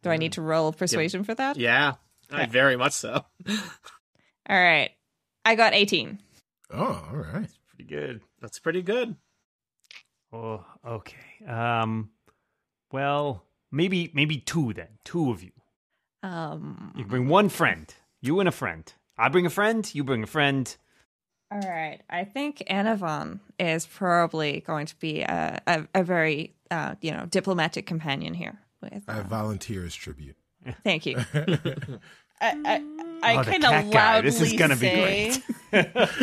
Do I need to roll persuasion for that? yeah I very much so All right, I got eighteen. Oh, all right. Pretty good. that's pretty good Oh, okay. Um, well, maybe maybe two then. Two of you. Um, You bring one friend. You and a friend. I bring a friend. You bring a friend. All right. I think Anavan is probably going to be a, a, a very, uh, you know, diplomatic companion here. With, I uh, volunteer as tribute. thank you. I I, I Oh, kind of cat guy. loudly This is gonna be say,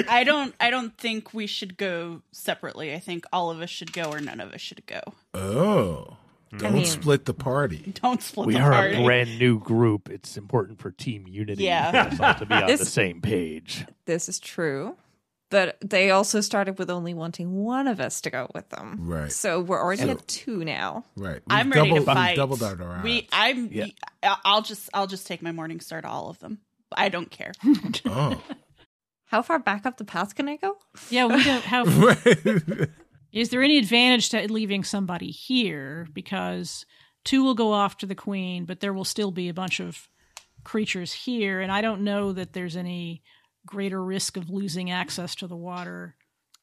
I don't I don't think we should go separately. I think all of us should go or none of us should go. Oh, hmm. don't mean- split the party. Don't split We the are party. a brand new group. It's important for team unity Yeah. for us all to be on This- the same page. this is true. But they also started with only wanting one of us to go with them. Right. So we're already So- at two now. Right. We've I'm ready doubled, to we've fight. doubled our odds. We I'm Yeah. I'll just I'll just take my morning star to all of them. I don't care. oh. How far back up the path can I go? Yeah, we don't have. Is there any advantage to leaving somebody here? Because two will go off to the queen, but there will still be a bunch of creatures here, and I don't know that there's any greater risk of losing access to the water.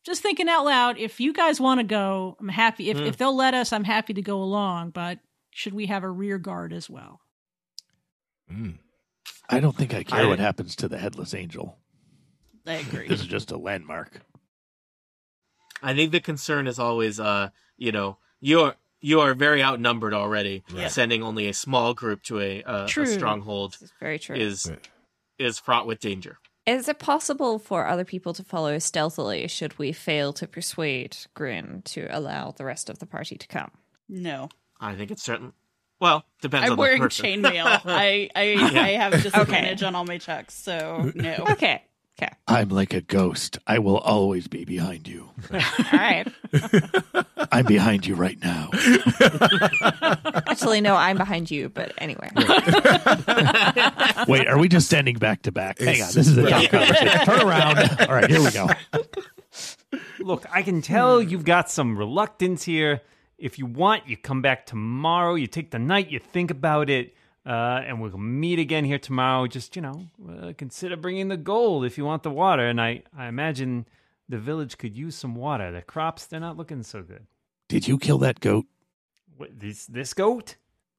Just thinking out loud, if you guys want to go, I'm happy. If, if they'll let us, I'm happy to go along, but should we have a rear guard as well? Mm. I don't think I care I- what happens to the headless angel. I agree. This is just a landmark. I think the concern is always, uh, you know, you're you are very outnumbered already. Yeah. Sending only a small group to a, uh, a True. stronghold This is very true. is Right. is fraught with danger. Is it possible for other people to follow stealthily should we fail to persuade Grin to allow the rest of the party to come? No. I think it's certain. Well, depends I'm on wearing chainmail. I I, I have disadvantage on all my checks, so no. Okay. Okay. I'm like a ghost. I will always be behind you. All right. I'm behind you right now. Actually, no, I'm behind you, but anyway. Wait, are we just standing back to back? Hang on, this is a dumb conversation. Turn around. All right, here we go. Look, I can tell you've got some reluctance here. If you want, you come back tomorrow. You take the night, you think about it, uh, and we'll meet again here tomorrow. Just you know, uh, consider bringing the gold if you want the water. And I, I imagine the village could use some water. The crops, they're not looking so good. Did you kill that goat? What, this this goat,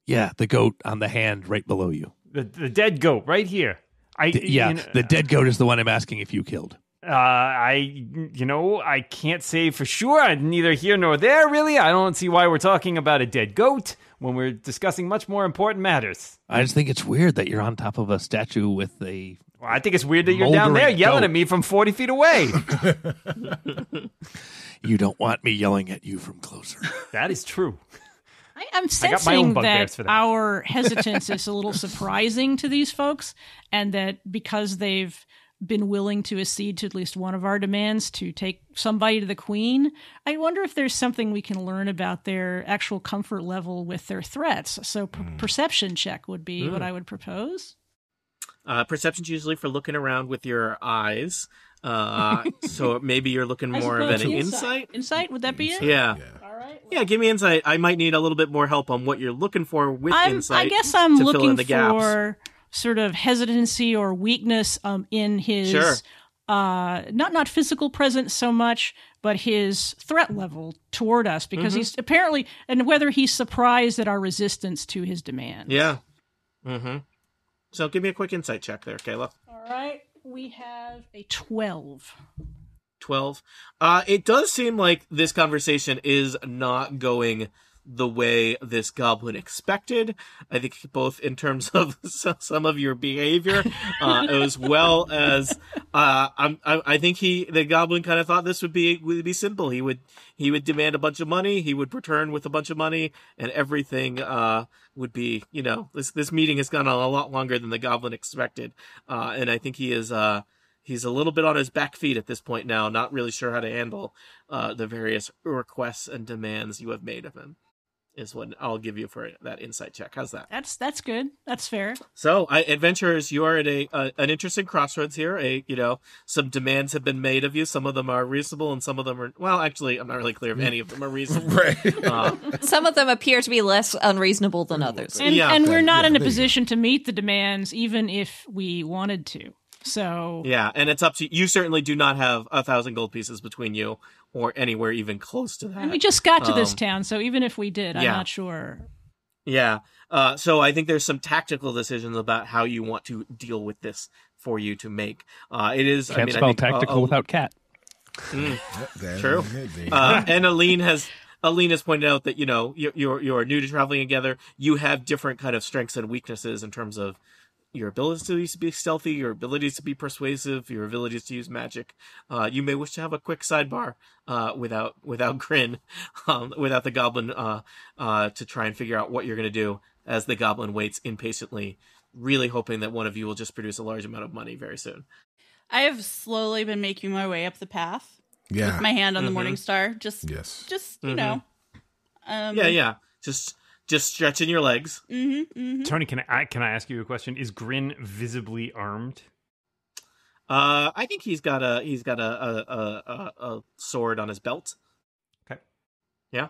Yeah, the goat on the hand right below you. the the dead goat, right here. I D- yeah, you know, the dead goat is the one I'm asking if you killed. Uh, I, you know, I can't say for sure. I'm neither here nor there, really. I don't see why we're talking about a dead goat when we're discussing much more important matters. I just think it's weird that you're on top of a statue with a. Well, I think it's weird that you're down there yelling goat. at me from 40 feet away. You don't want me yelling at you from closer. that is true. I, I'm got my own sensing bugbears that, that. our hesitance is a little surprising to these folks, and that because they've been willing to accede to at least one of our demands to take somebody to the queen, I wonder if there's something we can learn about their actual comfort level with their threats. So, per- perception check would be what I would propose. Uh, perception's usually for looking around with your eyes. Uh, so maybe you're looking more of an opposed insight. Insight, would that be it? Yeah. Yeah. All right. Yeah, give me insight. I might need a little bit more help on what you're looking for with I'm, insight. I guess I'm to fill in looking the gaps. Sort of hesitancy or weakness um, in his Sure. uh, not not physical presence so much, but his threat level toward us Mm-hmm. because he's apparently and whether he's surprised at our resistance to his demand. Yeah. Mm-hmm. So give me a quick insight check there, Kayla. All right. We have a twelve. 12. Uh, it does seem like this conversation is not going the way this goblin expected. I think both in terms of some of your behavior, uh, as well as uh, I, I think he the goblin kind of thought this would be would be simple. He would he would demand a bunch of money. He would return with a bunch of money, and everything uh, would be you know this this meeting has gone on a lot longer than the goblin expected, uh, and I think he is. Uh, he's a little bit on his back feet at this point now, not really sure how to handle uh, the various requests and demands you have made of him. Is what I'll give you for that insight check. How's that? That's that's good. That's fair. So, I, adventurers, you are at a, a an interesting crossroads here. A you know, some demands have been made of you. Some of them are reasonable, and some of them are well. Actually, I'm not really clear if any of them are reasonable. Right. Uh, Some of them appear to be less unreasonable than others. And Yeah. and we're not Yeah, in a there you go. position to meet the demands even if we wanted to. So yeah, and it's up to you. Certainly, do not have a thousand gold pieces between you or anywhere even close to that. and we just got to this Um, town, so even if we did, I'm yeah. not sure. Yeah. Uh, so I think there's some tactical decisions about how you want to deal with this for you to make. Uh, it is. Can't I mean, I spell think, uh, tactical uh, without cat. There- True. uh, and Aline has Aline has pointed out that you know you're, you're you're new to traveling together. You have different kind of strengths and weaknesses in terms of your abilities to be stealthy, your abilities to be persuasive, your abilities to use magic. Uh, you may wish to have a quick sidebar uh, without without Grin, um, without the goblin, uh, uh, to try and figure out what you're going to do as the goblin waits impatiently, really hoping that one of you will just produce a large amount of money very soon. I have slowly been making my way up the path yeah. with my hand on the Mhm. morning star. Just, yes. just you Mhm. know. Um, yeah, yeah, just just stretching your legs. hmm hmm Tony, can I can I ask you a question? Is Grin visibly armed? Uh, I think he's got a he's got a a, a, a, a sword on his belt. Okay. Yeah,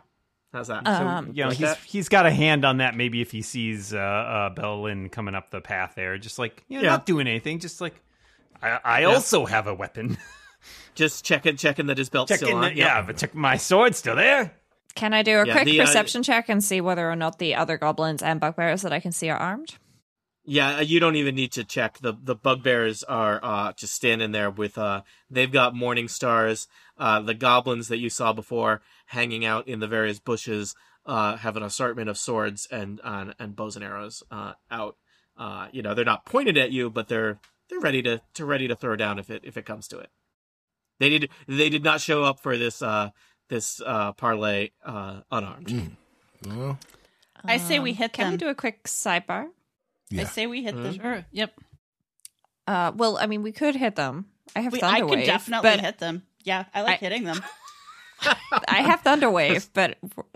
how's that? Uh, So Um, you know like he's that? he's got a hand on that. Maybe if he sees uh, uh Bellin coming up the path there, just like you know, Yeah. not doing anything, just like I, I Yeah. also have a weapon. Just checking checking that his belt's Checking still on. that, yeah, but check my sword's still there. Can I do a Yeah, quick the, uh, perception check and see whether or not the other goblins and bugbears that I can see are armed? Yeah, uh, you don't even need to check. The the bugbears are uh just standing there with uh they've got morning stars. Uh the goblins that you saw before hanging out in the various bushes uh have an assortment of swords and uh, and bows and arrows uh out. Uh you know, they're not pointed at you, but they're they're ready to to ready to throw down if it if it comes to it. They did they did not show up for this uh this uh parlay uh unarmed. Well, I say we hit them. Can them. we do a quick sidebar? I say we hit them. Sure. Yep. Uh, well, I mean, we could hit them. I have We, I Thunderwave. could definitely but hit them. Yeah, I like I- hitting them. I have Thunderwave, but w-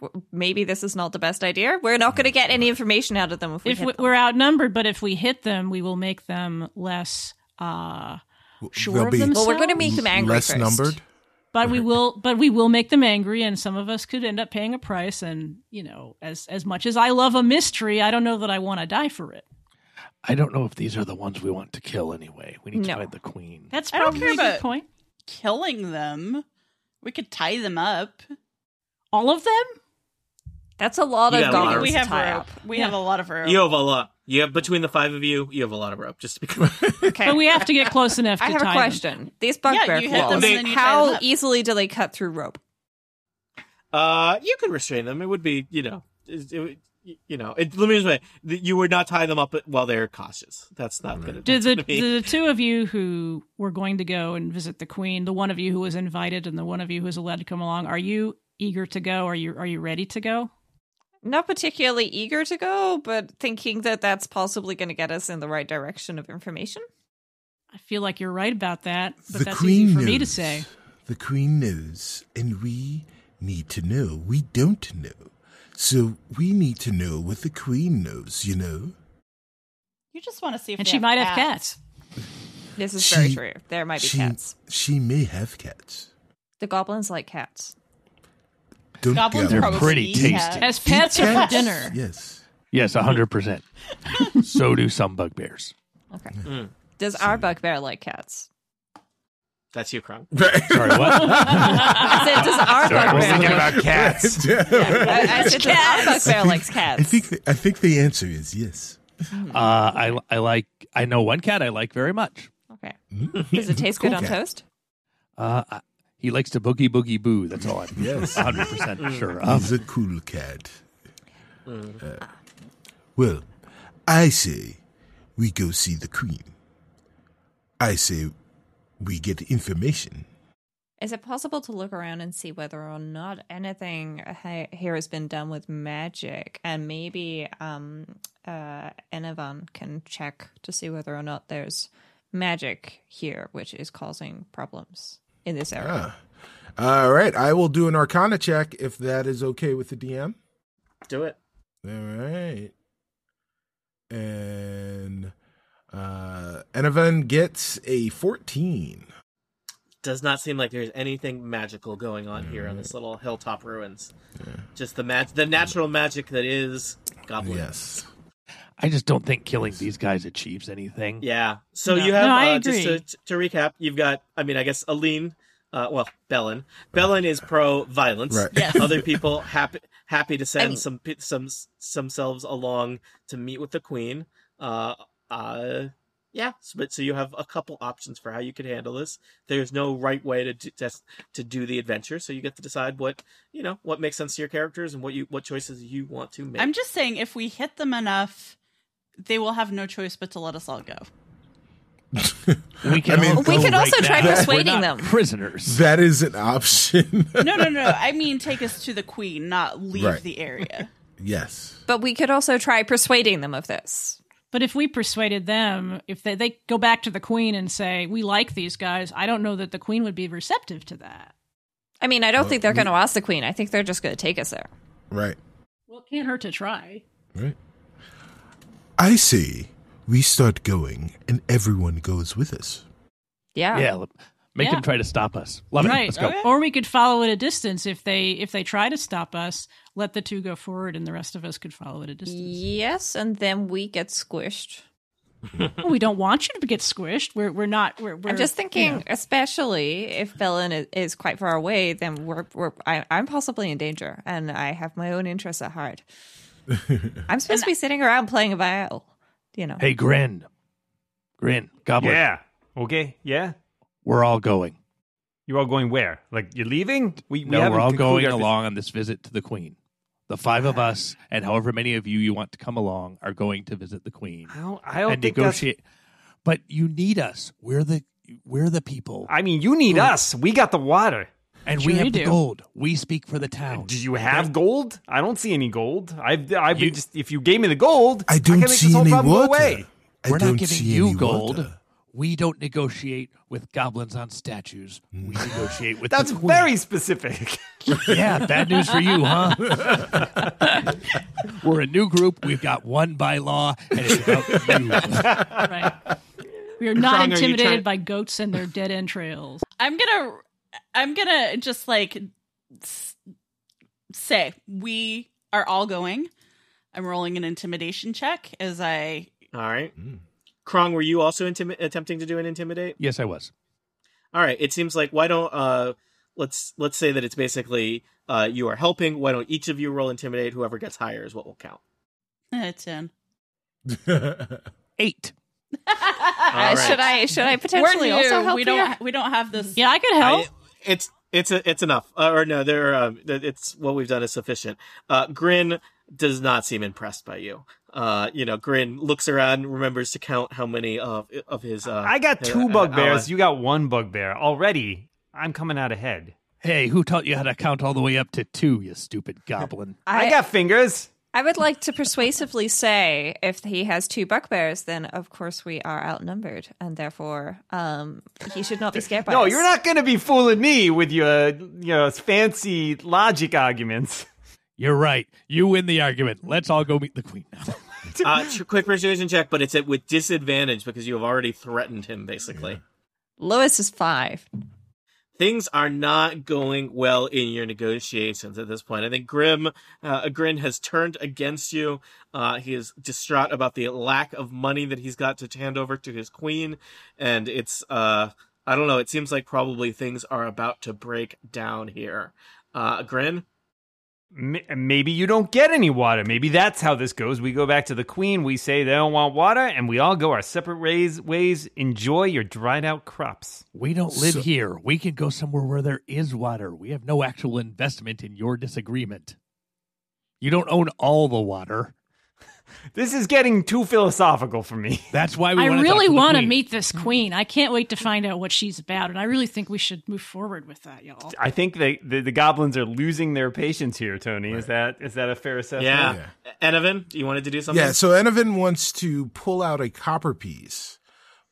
w- maybe this is not the best idea. We're not going to get any information out of them if we If hit we, them. we're outnumbered, but if we hit them, we will make them less uh, sure They'll of be themselves. Well, we're going to make them angry less first. numbered. But we will but we will make them angry and some of us could end up paying a price and you know as as much as i love a mystery i don't know that i want to die for it I don't know if these are the ones we want to kill anyway. We need No. to find the queen. that's I don't probably care a good point Killing them. We could tie them up. all of them That's a lot of got a lot we to have tie rope. up. We Yeah. have a lot of rope. You have a lot. You have between the five of you, you have a lot of rope. Just to be clear. Okay. but we have to get close enough to I have a tie question. These bugbear you hit them claws, and then you tie how easily do they cut through rope? Uh, you could restrain them. It would be, you know, it, it, you know. It, let me just say, you would not tie them up while they're cautious. That's not going to. Did the, the two of you who were going to go and visit the queen, the one of you who was invited and the one of you who was allowed to come along, are you eager to go? Are you are you ready to go? Not particularly eager to go, but thinking that that's possibly going to get us in the right direction of information. I feel like you're right about that, but the that's queen easy for knows. me to say. The queen knows, and we need to know. We don't know. So we need to know what the queen knows, you know? You just want to see if And they she might have cats. cats. This is She- very true. There might be she, cats. She may have cats. The goblins like cats. Don't Goblins go- probably pretty eat tasty. cats. As pets or for dinner. Yes. Yes, hundred percent. So do some bugbears. Okay. Mm. Does our bugbear like cats? That's you, Krong. Sorry, what? I said, does our Sorry, I was bugbear? Thinking about cats. I, I said, does our bugbear likes cats? I think the, I think the answer is yes. uh, I I like. I know one cat I like very much. Okay. Does it taste good on cat. toast? Uh, I- he likes to boogie boogie boo. That's all I'm Yes. hundred percent sure of. He's a cool cat. Uh, well, I say we go see the queen. I say we get information. Is it possible to look around and see whether or not anything here has been done with magic, and maybe um, uh, Enevan can check to see whether or not there's magic here, which is causing problems in this area. Ah. All right, I will do an arcana check if that is okay with the DM. Do it. All right. And uh Enevan gets a 14. Does not seem like there's anything magical going on here on this little hilltop ruins. Just the mag- the natural magic that is goblin. Yes. I just don't think killing these guys achieves anything. Yeah. So No. you have No, I uh, just agree. to, to recap, you've got I mean I guess Aline uh, well, Bellin. Bellin is pro violence. Right. Yes. Other people happy happy to send mean- some pe- some some selves along to meet with the queen. Uh, uh, yeah. So, but so you have a couple options for how you could handle this. There's no right way to do, to, to do the adventure, so you get to decide what you know what makes sense to your characters and what you what choices you want to make. I'm just saying, if we hit them enough, they will have no choice but to let us all go. We can I mean- We go could also right try now. persuading them. Prisoners. That is an option. No, no, no. I mean, take us to the queen, not leave Right. the area. yes. But we could also try persuading them of this. But if we persuaded them, if they, they go back to the queen and say, we like these guys, I don't know that the queen would be receptive to that. I mean, I don't think they're we- going to ask the queen. I think they're just going to take us there. Right. Well, it can't hurt to try. Right. I say we start going and everyone goes with us. Yeah. Yeah, make Yeah. them try to stop us. Love it. Let's go. Okay. Or we could follow at a distance if they if they try to stop us, let the two go forward and the rest of us could follow at a distance. Yes, and then we get squished. Well, we don't want you to get squished. We're we're not we're, we're I'm just thinking, you know. especially if Bellin is, is quite far away, then we're, we're I, I'm possibly in danger, and I have my own interests at heart. I'm supposed to be sitting around playing a viol, you know. Hey, Grin. Grin. Goblin. Yeah. Okay. Yeah. We're all going. You're all going where? Like you're leaving? We, we no, we're all going our- along on this visit to the Queen. The five of us, and however many of you you want to come along, are going to visit the Queen I don't, I don't and think negotiate. but you need us. We're the we're the people, I mean, you need us. We got the water. And Sure we have the do. gold. We speak for the town. Do you have gold? I don't see any gold. I've, I've You- just if you gave me the gold, I don't make see this whole any problem go water. away. I We're don't not giving see you any gold. water. We don't negotiate with goblins on statues. Mm. We negotiate with That's the queen. very specific. yeah. Bad news for you, huh? We're a new group. We've got one bylaw, and it's about you. Right. We are not Krong, are intimidated trying- by goats and their dead entrails. I'm gonna, I'm gonna just like s- say we are all going. I'm rolling an intimidation check as I. All right. Krong, were you also intimi- attempting to do an intimidate? Yes, I was. All right. It seems like why don't uh let's let's say that it's basically uh you are helping. Why don't each of you roll intimidate? Whoever gets higher is what will count. Eh, ten. Eight. right. Should I should I potentially also help we don't. We don't have this. Yeah, I could help. I- it's it's a, it's enough. Uh, or no, there um, it's what we've done is sufficient. Uh, Grin does not seem impressed by you. Uh, you know, Grin looks around, remembers to count how many of of his. Uh, I got uh, two uh, bugbears. ally- You got one bugbear already. I'm coming out ahead. Hey, who taught you how to count all the way up to two, you stupid goblin? I, got fingers. I would like to persuasively say if he has two bugbears, then of course we are outnumbered, and therefore um, he should not be scared by No, us. you're not going to be fooling me with your your fancy logic arguments. You're right. You win the argument. Let's all go meet the queen now. uh, tr- quick persuasion check, but it's at, with disadvantage because you have already threatened him. Basically, Lewis is five. Things are not going well in your negotiations at this point. I think Grim, uh, Grin has turned against you. Uh, he is distraught about the lack of money that he's got to hand over to his queen, and it's uh, I don't know. It seems like probably things are about to break down here. Uh, Grin, Maybe you don't get any water. Maybe that's how this goes. We go back to the queen. We say they don't want water, and we all go our separate ways. Ways. Enjoy your dried out crops. We don't live So- here. We can go somewhere where there is water. We have no actual investment in your disagreement. You don't own all the water. This is getting too philosophical for me. That's why we I wanna really want to meet this queen. I can't wait to find out what she's about, and I really think we should move forward with that, y'all. I think they, the the goblins are losing their patience here. Tony, is that is that a fair assessment? yeah, Enovan, you wanted to do something? Yeah, so Enovan wants to pull out a copper piece,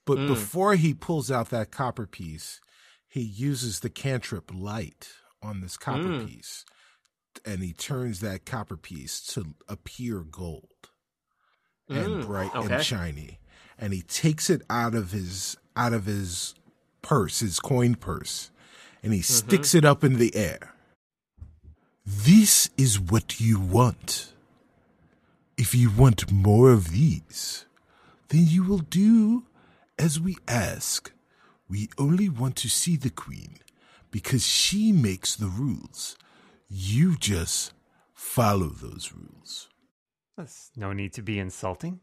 but Mm. before he pulls out that copper piece, he uses the cantrip light on this copper Mm. piece, and he turns that copper piece to appear gold and Mm, bright okay. and shiny, and he takes it out of his out of his purse, his coin purse, and he Mm-hmm. sticks it up in the air. This is what you want. If you want more of these, then you will do as we ask. We only want to see the queen because she makes the rules. You just follow those rules. There's no need to be insulting.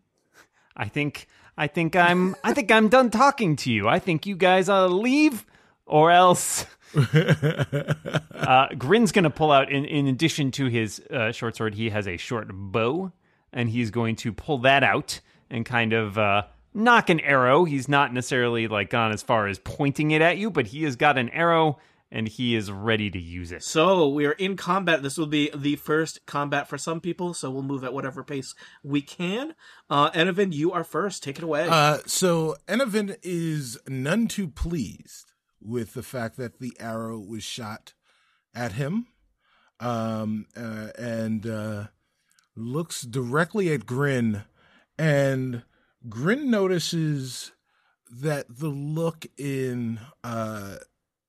I think I think I'm I think I'm done talking to you. I think you guys ought to leave or else uh, Grin's gonna pull out in, in addition to his uh, short sword, he has a short bow, and he's going to pull that out and kind of uh, nock an arrow. He's not necessarily like gone as far as pointing it at you, but he has got an arrow and he is ready to use it. So we are in combat. This will be the first combat for some people, so we'll move at whatever pace we can. Uh, Enovin, you are first. Take it away. Uh, so Enovin is none too pleased with the fact that the arrow was shot at him, um, uh, and uh, looks directly at Grin, and Grin notices that the look in uh,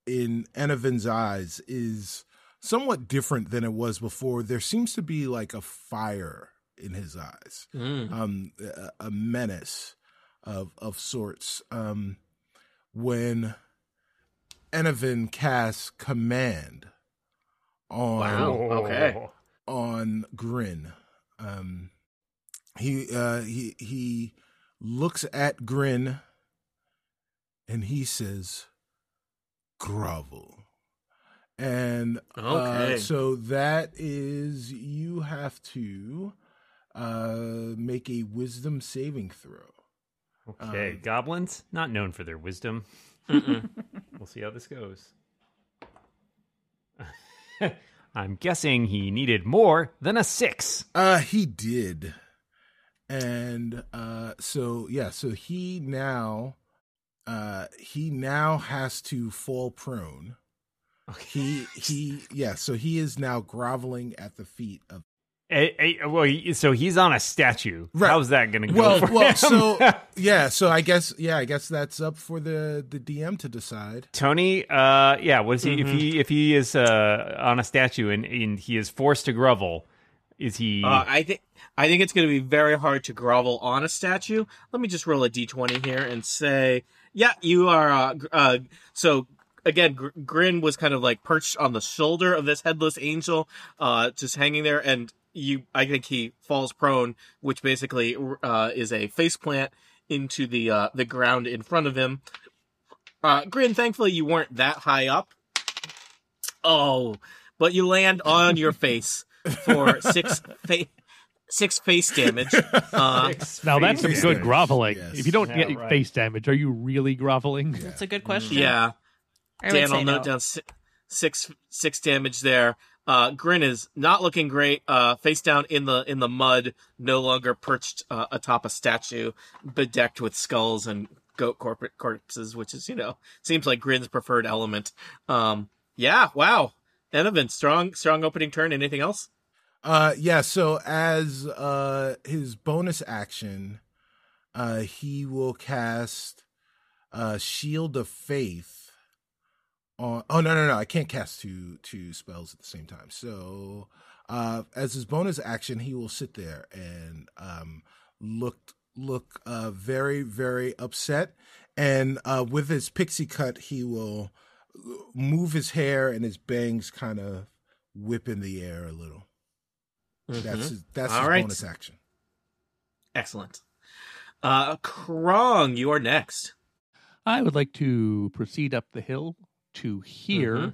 in Enovin's eyes is somewhat different than it was before. There seems to be like a fire in his eyes Mm. um, a, a menace of of sorts. Um, when Enovin casts command on Wow. Okay. on Grin, um, he uh, he he looks at Grin and he says, "Grovel." And Okay. uh, so that is you have to uh make a wisdom saving throw. Okay, Um, goblins not known for their wisdom. We'll see how this goes. I'm guessing he needed more than a six. Uh, he did, and uh, so yeah, so he now, uh, he now has to fall prone. He he yeah, so he is now groveling at the feet of. Eh, well, he- so he's on a statue. Right. How's that going to go? Well, for well, him? so yeah, so I guess yeah, I guess that's up for the the DM to decide. Tony, uh, yeah, what is he? If Mm-hmm. he if he is uh, on a statue and, and he is forced to grovel, is he? Uh, I think I think it's going to be very hard to grovel on a statue. Let me just roll a d20 here and say, yeah, you are. Uh, uh, so again, Gr- Grin was kind of like perched on the shoulder of this headless angel, uh, just hanging there, and you. I think he falls prone, which basically uh, is a face plant into the uh, the ground in front of him. Uh, Grin, thankfully you weren't that high up. Oh, but you land on your face for six fa- six face damage. Uh, Now that's some good damage. groveling. Yes. If you don't Yeah, get right. face damage, are you really groveling? That's a good question. yeah, I would Dan say will note no. down si- six six damage there. Uh, Grin is not looking great. Uh, face down in the in the mud, no longer perched uh, atop a statue, bedecked with skulls and goat corporate corpses, which is you know seems like Grin's preferred element. Um, yeah, wow, Enovan, strong strong opening turn. Anything else? Uh yeah, so as uh his bonus action, uh he will cast uh Shield of Faith on Oh no no no, I can't cast two two spells at the same time. So uh as his bonus action, he will sit there and um look look uh very very upset and uh with his pixie cut, he will move his hair and his bangs kind of whip in the air a little. That's his, that's All his right. bonus action. Excellent. Uh, Krong, you are next. I would like to proceed up the hill to here. Mhm.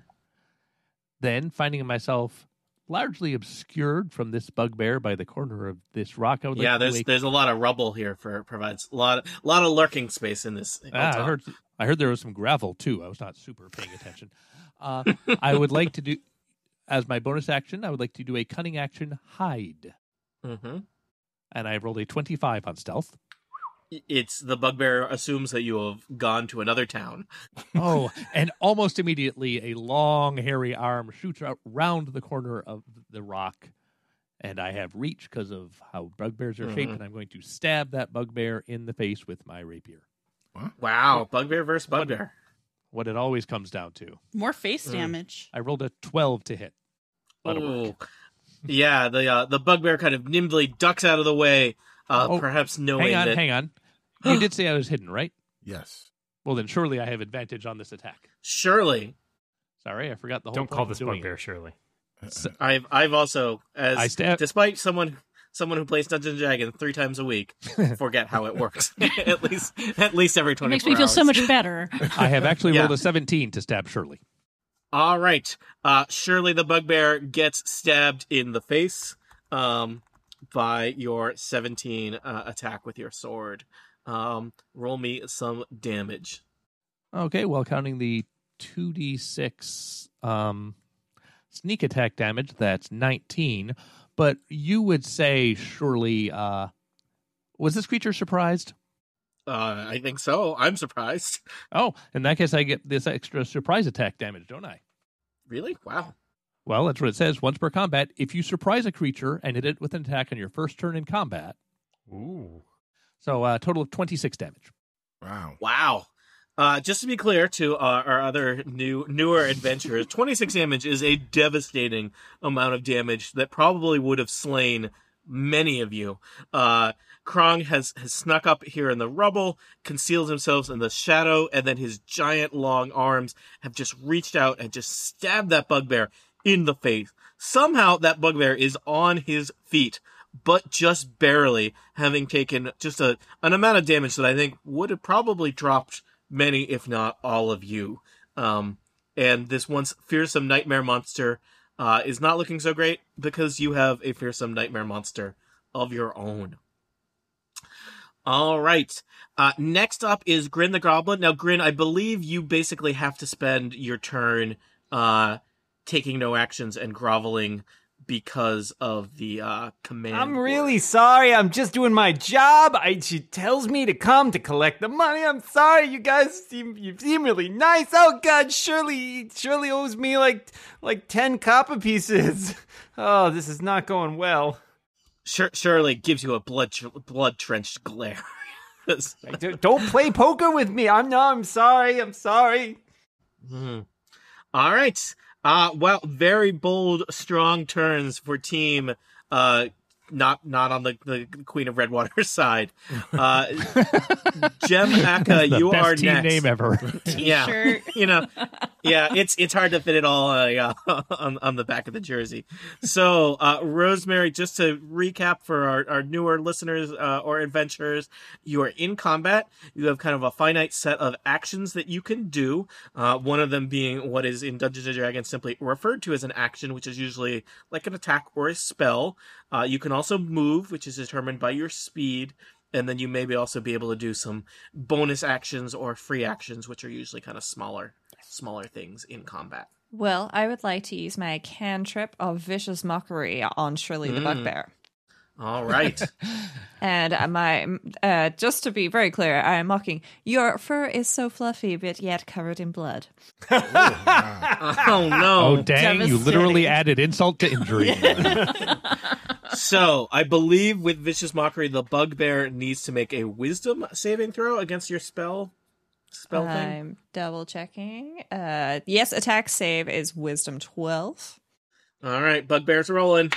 Then, finding myself largely obscured from this bugbear by the corner of this rock, I would yeah, to there's do there's a lot of rubble here for provides a lot a lot of lurking space in this. Ah, I heard. I heard there was some gravel too. I was not super paying attention. Uh, I would like to do, as my bonus action, I would like to do a cunning action hide, Mm-hmm. and I rolled a twenty-five on stealth. It's the bugbear assumes that you have gone to another town. Oh, and almost immediately, a long, hairy arm shoots out round the corner of the rock, and I have reach because of how bugbears are shaped, Mhm. and I'm going to stab that bugbear in the face with my rapier. Wow, bugbear versus bugbear. What it always comes down to. More face Mm. damage. I rolled a twelve to hit. That'll work. Ooh. Yeah, the uh, the bugbear kind of nimbly ducks out of the way, uh, Oh, perhaps knowing Hang on, that hang on. You did say I was hidden, right? Yes. Well, then surely I have advantage on this attack. surely Sorry, I forgot the whole Don't call this doing it. bugbear Shirley. I've I've also as I stab- despite someone someone who plays Dungeons and Dragons three times a week forget how it works at least at least every twenty. makes me feel so much better. I have actually Yeah. rolled a 17 to stab Shirley. All right. Uh, surely the bugbear gets stabbed in the face um, by your 17 uh, attack with your sword. Um, roll me some damage. Okay, well, counting the 2d6 um, sneak attack damage, that's 19. But you would say, surely, uh, was this creature surprised? Uh, I think so. I'm surprised. Oh, in that case, I get this extra surprise attack damage, don't I? Really? Wow. Well, that's what it says. Once per combat, if you surprise a creature and hit it with an attack on your first turn in combat, Ooh. so a uh, total of 26 damage. Wow. Wow. Uh, just to be clear to uh, our other new newer adventurers, 26 damage is a devastating amount of damage that probably would have slain many of you. Uh, Krong has, has snuck up here in the rubble, concealed himself in the shadow, and then his giant long arms have just reached out and just stabbed that bugbear in the face. Somehow that bugbear is on his feet, but just barely, having taken just a an amount of damage that I think would have probably dropped many, if not all of you. Um, and this once fearsome nightmare monster uh, is not looking so great because you have a fearsome nightmare monster of your own. All right. Uh, next up is Grin the Goblin. Now, Grin, I believe you basically have to spend your turn uh, taking no actions and groveling because of the uh, command. I'm word. really sorry. I'm just doing my job. I, she tells me to come to collect the money. I'm sorry. You guys seem you seem really nice. Oh God, Shirley Shirley owes me like like ten copper pieces. Oh, this is not going well. Shir- Shirley gives you a blood blood drenched glare. Like, Don't play poker with me. I'm no. I'm sorry. I'm sorry. Mhm. All right. Uh well, very bold, strong turns for team uh not not on the, the Queen of Redwater side. Uh Jemica, you best are team next. name ever. yeah. Shirt. You know, yeah, it's it's hard to fit it all uh, yeah, on on the back of the jersey. So, uh, Rosemary, just to recap for our, our newer listeners uh, or adventurers, you are in combat. You have kind of a finite set of actions that you can do. Uh, one of them being what is in Dungeons and Dragons simply referred to as an action, which is usually like an attack or a spell. Uh, you can also move, which is determined by your speed. And then you maybe also be able to do some bonus actions or free actions, which are usually kind of smaller, smaller things in combat. Well, I would like to use my cantrip of vicious mockery on Shirley the Mm. Bugbear. All right. And my, uh, just to be very clear, I am mocking. Your fur is so fluffy, but yet covered in blood. oh no. Oh, dang. You literally added insult to injury. So I believe with vicious mockery, the bugbear needs to make a wisdom saving throw against your spell spell thing. I'm double checking. Uh, yes, attack save is wisdom 12. All right, bugbear's rolling.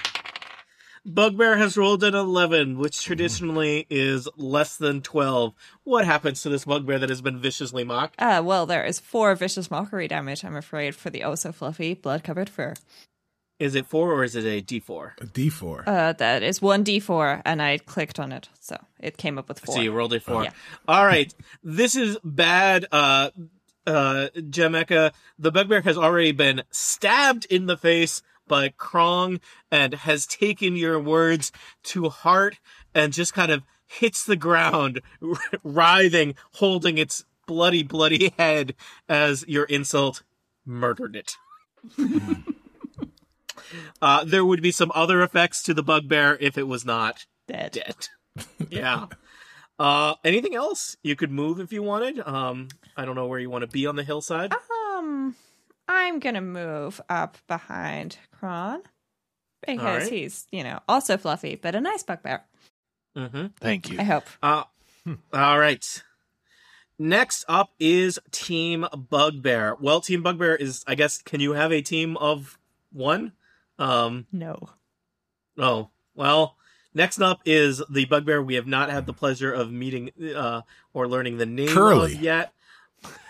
Bugbear has rolled an 11, which traditionally is less than 12. What happens to this bugbear that has been viciously mocked? Uh, well, there is four vicious mockery damage, I'm afraid, for the oh so fluffy blood covered fur. Is it 4 or is it a d4? A D4. Uh, that is 1d4, and I clicked on it, so it came up with four. So you rolled a 4. Yeah. All right. This is bad. Uh, uh, Jemica, the bugbear has already been stabbed in the face by Krong and has taken your words to heart and just kind of hits the ground, writhing, holding its bloody, bloody head as your insult murdered it. uh, there would be some other effects to the bugbear if it was not Dead. dead. yeah. Uh, anything else? You could move if you wanted. Um, I don't know where you want to be on the hillside. Um, I'm gonna move up behind Krong because Alright. he's, you know, also fluffy, but a nice bugbear. Mm-hmm. Thank you. I hope. Uh, all right. Next up is Team Bugbear. Well, Team Bugbear is, I guess, can you have a team of one? Um, No. oh, well, next up is the Bugbear we have not had the pleasure of meeting uh, or learning the name Curly. of yet.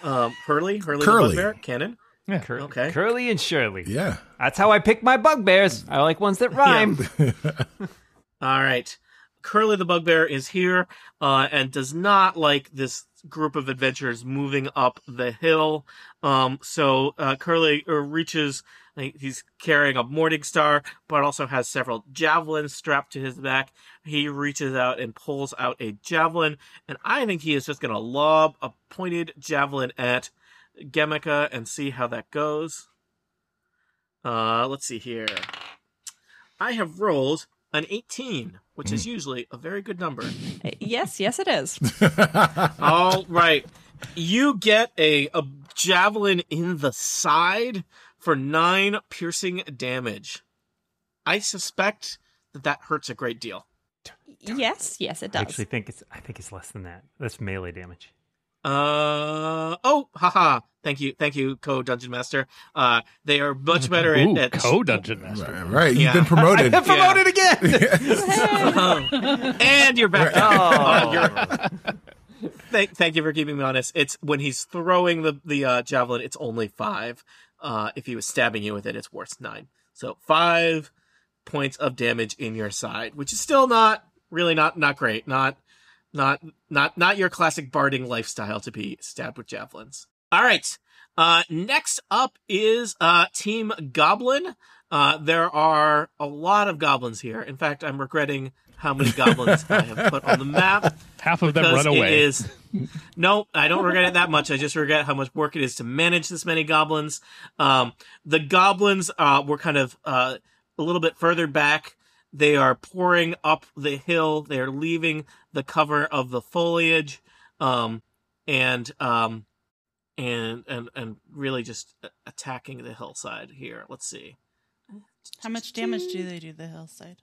Um, Hurley? Hurley Curly. the Bugbear? Cannon? Cur- Okay. Curly and Shirley. Yeah. That's how I pick my bugbears. I like ones that rhyme. All right. Curly the Bugbear is here uh, and does not like this group of adventurers moving up the hill. Um, so uh, Curly uh, reaches, he's carrying a Morning Star, but also has several javelins strapped to his back. He reaches out and pulls out a javelin, and I think he is just going to lob a pointed javelin at Jemica and see how that goes. Uh, let's see here. I have rolled an 18, which is usually a very good number. Uh, Yes, yes, it is. All right. You get a, a javelin in the side for nine piercing damage. I suspect that that hurts a great deal. yes, yes, it does. I actually think it's I think it's less than that. That's melee damage. Uh oh, haha. Thank you, thank you, co dungeon master. Uh, they are much better at, Ooh, at co dungeon master. Right, right. You've Yeah. been promoted. I got promoted again. and you're back. Oh. You're- thank, thank you for keeping me honest. It's when he's throwing the the uh, javelin, it's only five. Uh, if he was stabbing you with it, it's worth nine. So five points of damage in your side, which is still not really not not great. Not not not not your classic barding lifestyle to be stabbed with javelins. All right. Uh, next up is uh, Team Goblin. Uh, there are a lot of goblins here. In fact, I'm regretting how many goblins I have put on the map. Half of them run away. It is no, I don't regret it that much. I just regret how much work it is to manage this many goblins. Um, the goblins uh, were kind of uh, a little bit further back. They are pouring up the hill. They are leaving the cover of the foliage, um, and um, and and and really just attacking the hillside here. Let's see. How much damage do they do the hillside?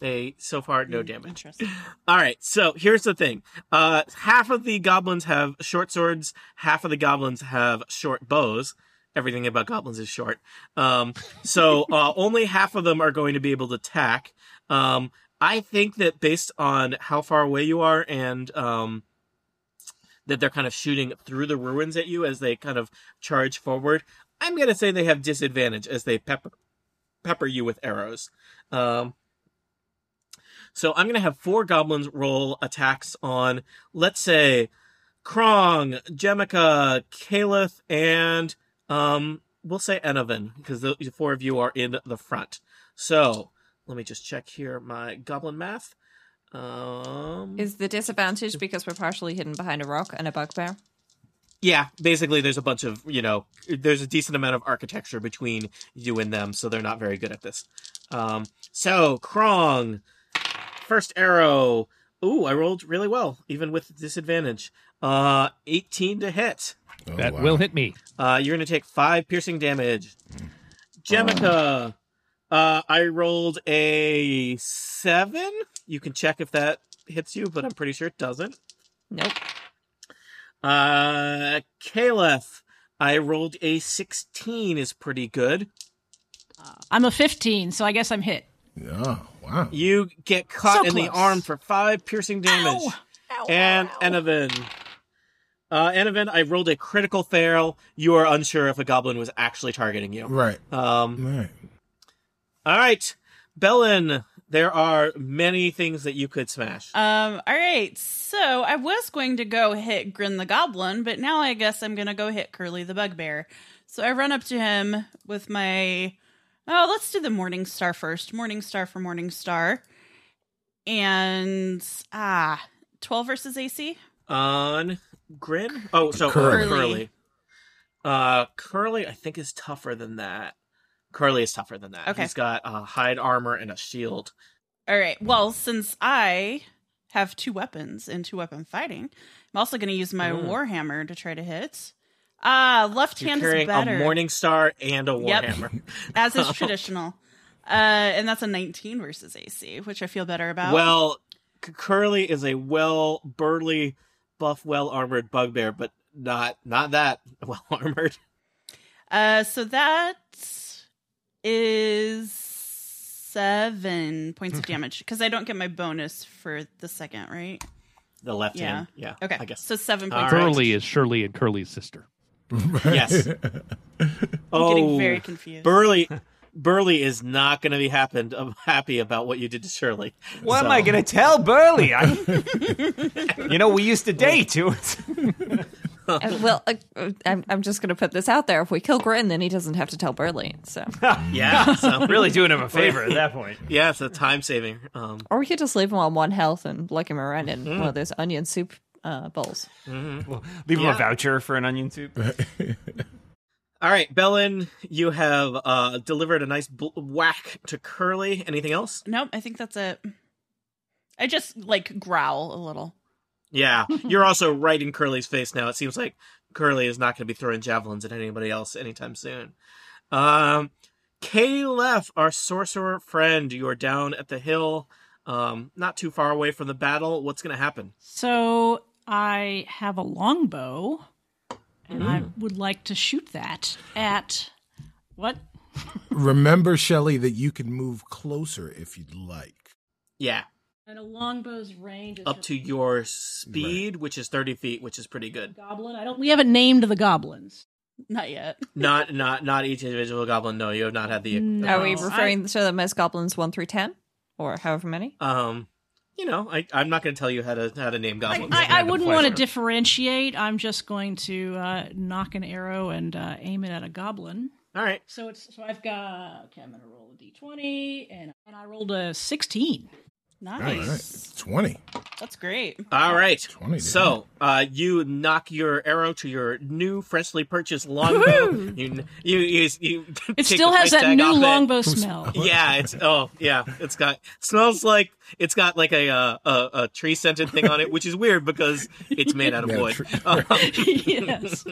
They so far no Mm, damage. Interesting. All right, so here's the thing. Uh, half of the goblins have short swords. Half of the goblins have short bows. Everything about goblins is short. Um, so uh, only half of them are going to be able to attack. Um, I think that based on how far away you are and um, that they're kind of shooting through the ruins at you as they kind of charge forward, I'm going to say they have disadvantage as they pepper pepper you with arrows. Um, so I'm going to have four goblins roll attacks on, let's say, Krong, Jemica, Caliph, and um, we'll say Enovin, because the the four of you are in the front. So let me just check here my goblin math. Um, Is the disadvantage because we're partially hidden behind a rock and a bugbear? yeah, basically, there's a bunch of you know, there's a decent amount of architecture between you and them, so they're not very good at this. Um, so Krong, first arrow. Ooh, I rolled really well, even with disadvantage. Uh, 18 to hit. Oh, that wow. will hit me. Uh, you're gonna take five piercing damage. Jemica, uh, I rolled a seven. You can check if that hits you, but I'm pretty sure it doesn't. Nope. Uh, Caliph, I rolled a 16 is pretty good. I'm a 15, so I guess I'm hit. Oh, wow. You get caught So in the arm for five piercing damage. Ow! Ow, and ow, ow. Enovin. Uh, Enovin, I rolled a critical fail. You are unsure if a goblin was actually targeting you. Right. Um, Right. all right, Bellin, there are many things that you could smash. Um, all right. So I was going to go hit Grin the Goblin, but now I guess I'm gonna go hit Curly the Bugbear. So I run up to him with my oh, let's do the Morning Star first. Morning Star for Morning Star. And ah, twelve versus AC. On Grin? Oh, so Curly. Curly. Curly. Uh, Curly, I think is tougher than that. Curly is tougher than that. Okay. He's got uh, hide armor and a shield. All right. Well, since I have two weapons and two weapon fighting, I'm also going to use my Mm. warhammer to try to hit. Ah, left You're hand is carrying better, a Morning Star and a Yep. Warhammer. as is traditional. Uh, and that's a 19 versus AC, which I feel better about. Well, Curly is a well burly, buff, well armored bugbear, but not not that well armored. uh, so that is seven points of damage because I don't get my bonus for the second, right? The left Yeah. hand, yeah. Okay, I guess. so seven All points. right. Curly is Shirley and Curly's sister. Yes. I'm oh, getting very confused. Burly. Burly is not going to be happened, uh, happy about what you did to Shirley. What am I gonna tell Burley? I, you know, we used to date too. Uh, well, uh, uh, I'm, I'm just going to put this out there. If we kill Grin, then he doesn't have to tell Burley. So, Yeah, so really doing him a favor at that point. yeah, it's a time saving. Um, or we could just leave him on one health and luck him around in Mm. one of those onion soup uh, bowls. We'll leave him Yeah. a voucher for an onion soup. all right, Bellin, you have uh, delivered a nice bl- whack to Curly. Anything else? Nope, I think that's it. I just like growl a little. Yeah, you're also right in Curly's face now. It seems like Curly is not going to be throwing javelins at anybody else anytime soon. Um, Caleb, our sorcerer friend, you are down at the hill, um, not too far away from the battle. What's going to happen? So I have a longbow, and I Mm. would like to shoot that at what? Remember, Shelley, that you can move closer if you'd like. Yeah, And a longbow's range is up to your speed, which is 30 feet, which is pretty good. goblin. I don't. We haven't named the goblins. Not yet. Not not not each individual goblin. No, you have not had the. No. Are we I- referring to them as goblins 1 through 10? Or however many? Um, you know, I I'm not going to tell you how to how to name goblins. I, I the wouldn't want to differentiate. I'm just going to uh, nock an arrow and uh, aim it at a goblin. All right. So it's so I've got okay. I'm gonna roll a d20, and and I rolled a 16. Nice. All right. 20. That's great. All right. 20 to So, uh, you nock your arrow to your new, freshly purchased longbow. you, you, you, you It take still has that new off it. longbow smell. Yeah, it's oh yeah, it's got smells like it's got like a uh, a, a tree scented thing on it, which is weird because it's made out of Yeah, wood. tree- Um, yes.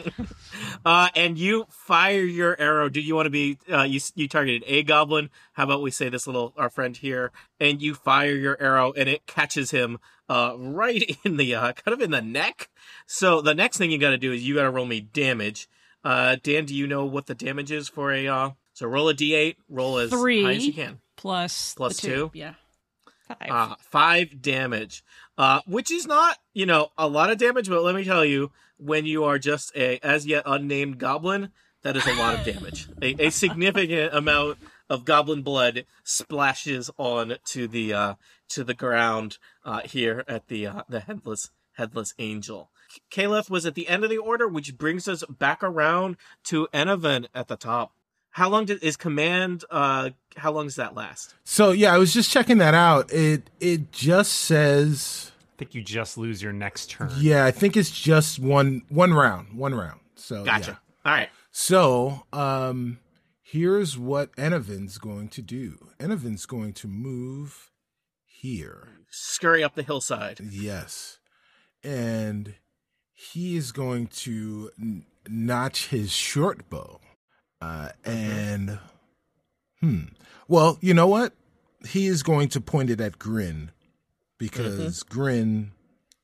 uh, and you fire your arrow. Do you want to be? Uh, you you targeted a goblin. How about we say this little our friend here, and you fire your arrow, and it catches him uh, right in the uh, kind of in the neck. So the next thing you got to do is you got to roll me damage. Uh, Dan, do you know what the damage is for a? Uh, so roll a d8. Roll as Three. high as you can. Plus Plus the two? Yeah. Five. Uh, five damage, uh, which is not, you know, a lot of damage, but let me tell you, when you are just a as yet unnamed goblin, that is a lot of damage. a, a significant amount of goblin blood splashes on to the uh, to the ground uh, here at the uh, the headless headless angel. Caliph was at the end of the order, which brings us back around to Enevan at the top. How long did, is command? Uh, how long does that last? So yeah, I was just checking that out. It it just says I think you just lose your next turn. yeah, I think it's just one one round, one round. So Gotcha. yeah. All right. So um here's what Enevin's going to do. Enevin's going to move here. Scurry up the hillside. Yes. And he is going to n- notch his short bow. Uh, and, hmm. Well, you know what? He is going to point it at Grin because Grin